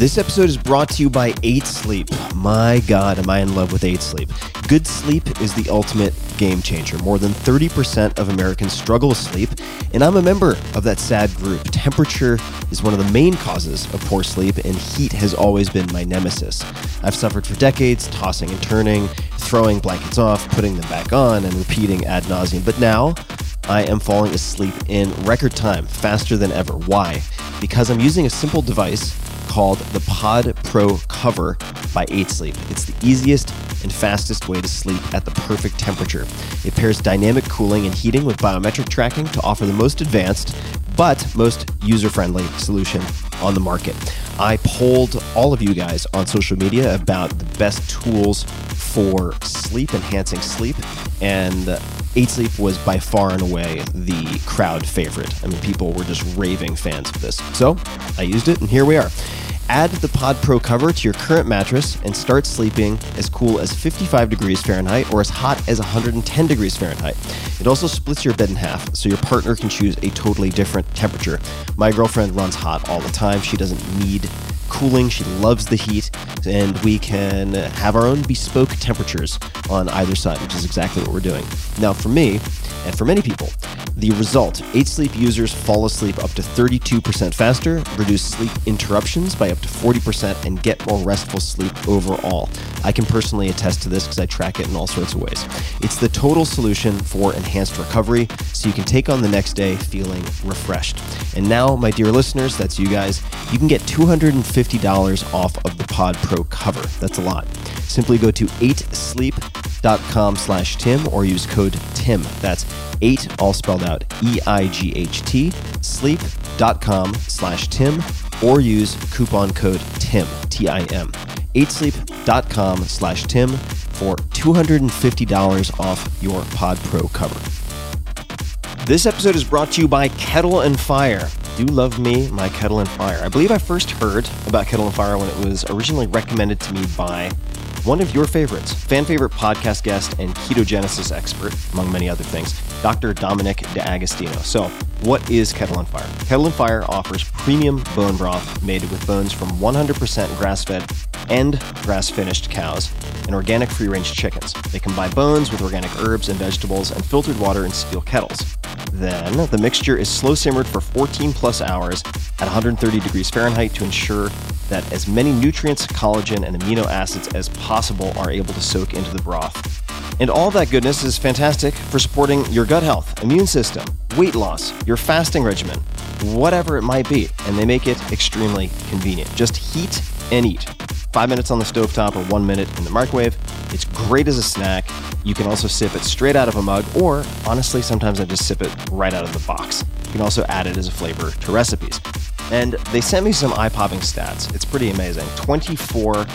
This episode is brought to you by 8 Sleep. My God, am I in love with 8 Sleep. Good sleep is the ultimate game changer. More than 30% of Americans struggle with sleep, and I'm a member of that sad group. Temperature is one of the main causes of poor sleep, and heat has always been my nemesis. I've suffered for decades, tossing and turning, throwing blankets off, putting them back on, and repeating ad nauseum. But now, I am falling asleep in record time, faster than ever. Why? Because I'm using a simple device called the Pod Pro Cover by 8 Sleep. It's the easiest and fastest way to sleep at the perfect temperature. It pairs dynamic cooling and heating with biometric tracking to offer the most advanced but most user friendly solution on the market. I polled all of you guys on social media about the best tools for sleep, enhancing sleep, and 8 Sleep was by far and away the crowd favorite. I mean, people were just raving fans of this. So I used it, and here we are. Add the Pod Pro cover to your current mattress and start sleeping as cool as 55 degrees Fahrenheit or as hot as 110 degrees Fahrenheit. It also splits your bed in half so your partner can choose a totally different temperature. My girlfriend runs hot all the time. She doesn't need cooling. She loves the heat, and we can have our own bespoke temperatures on either side, which is exactly what we're doing. Now, for me, and for many people, the result 8 Sleep users fall asleep up to 32% faster, reduce sleep interruptions by up to 40%, and get more restful sleep overall. I can personally attest to this because I track it in all sorts of ways. It's the total solution for enhanced recovery so you can take on the next day feeling refreshed. And now, my dear listeners, that's you guys, you can get $250 off of the Pod Pro cover. That's a lot. Simply go to 8sleep.com slash Tim or use code TIM. That's 8 all spelled out E-I-G-H-T sleep.com slash Tim or use coupon code TIM, T-I-M. 8sleep.com slash Tim for $250 off your Pod Pro cover. This episode is brought to you by Kettle and Fire. Do love me my Kettle and Fire. I believe I first heard about Kettle and Fire when it was originally recommended to me by one of your favorites, fan favorite podcast guest and ketogenesis expert, among many other things, Dr. Dominic D'Agostino. So, what is Kettle and Fire? Kettle and Fire offers premium bone broth made with bones from 100% grass fed and grass finished cows and organic free range chickens. They combine bones with organic herbs and vegetables and filtered water in steel kettles. Then, the mixture is slow simmered for 14 plus hours at 130 degrees Fahrenheit to ensure that as many nutrients, collagen, and amino acids as possible are able to soak into the broth. And all that goodness is fantastic for supporting your gut health, immune system, weight loss, your fasting regimen, whatever it might be. And they make it extremely convenient. Just heat and eat. five minutes on the stovetop or one minute in the microwave. It's great as a snack. You can also sip it straight out of a mug, or honestly, sometimes I just sip it right out of the box. You can also add it as a flavor to recipes. And they sent me some eye popping stats. It's pretty amazing. 24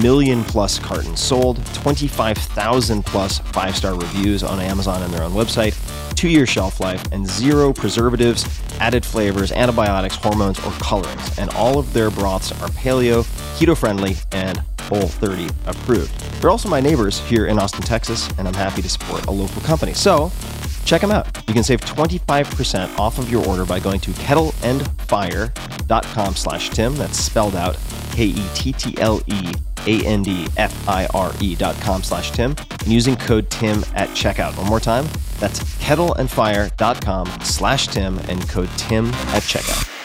million plus cartons sold, 25,000 plus five star reviews on Amazon and their own website, two year shelf life, and zero preservatives, added flavors, antibiotics, hormones, or colorings. And all of their broths are paleo, keto friendly, and Whole 30 approved. They're also my neighbors here in Austin, Texas, and I'm happy to support a local company. So, check them out. You can save 25% off of your order by going to kettleandfire.com slash Tim. That's spelled out K-E-T-T-L-E A-N-D-F-I-R-E dot com slash Tim and using code Tim at checkout. One more time, that's kettleandfire.com slash Tim and code Tim at checkout.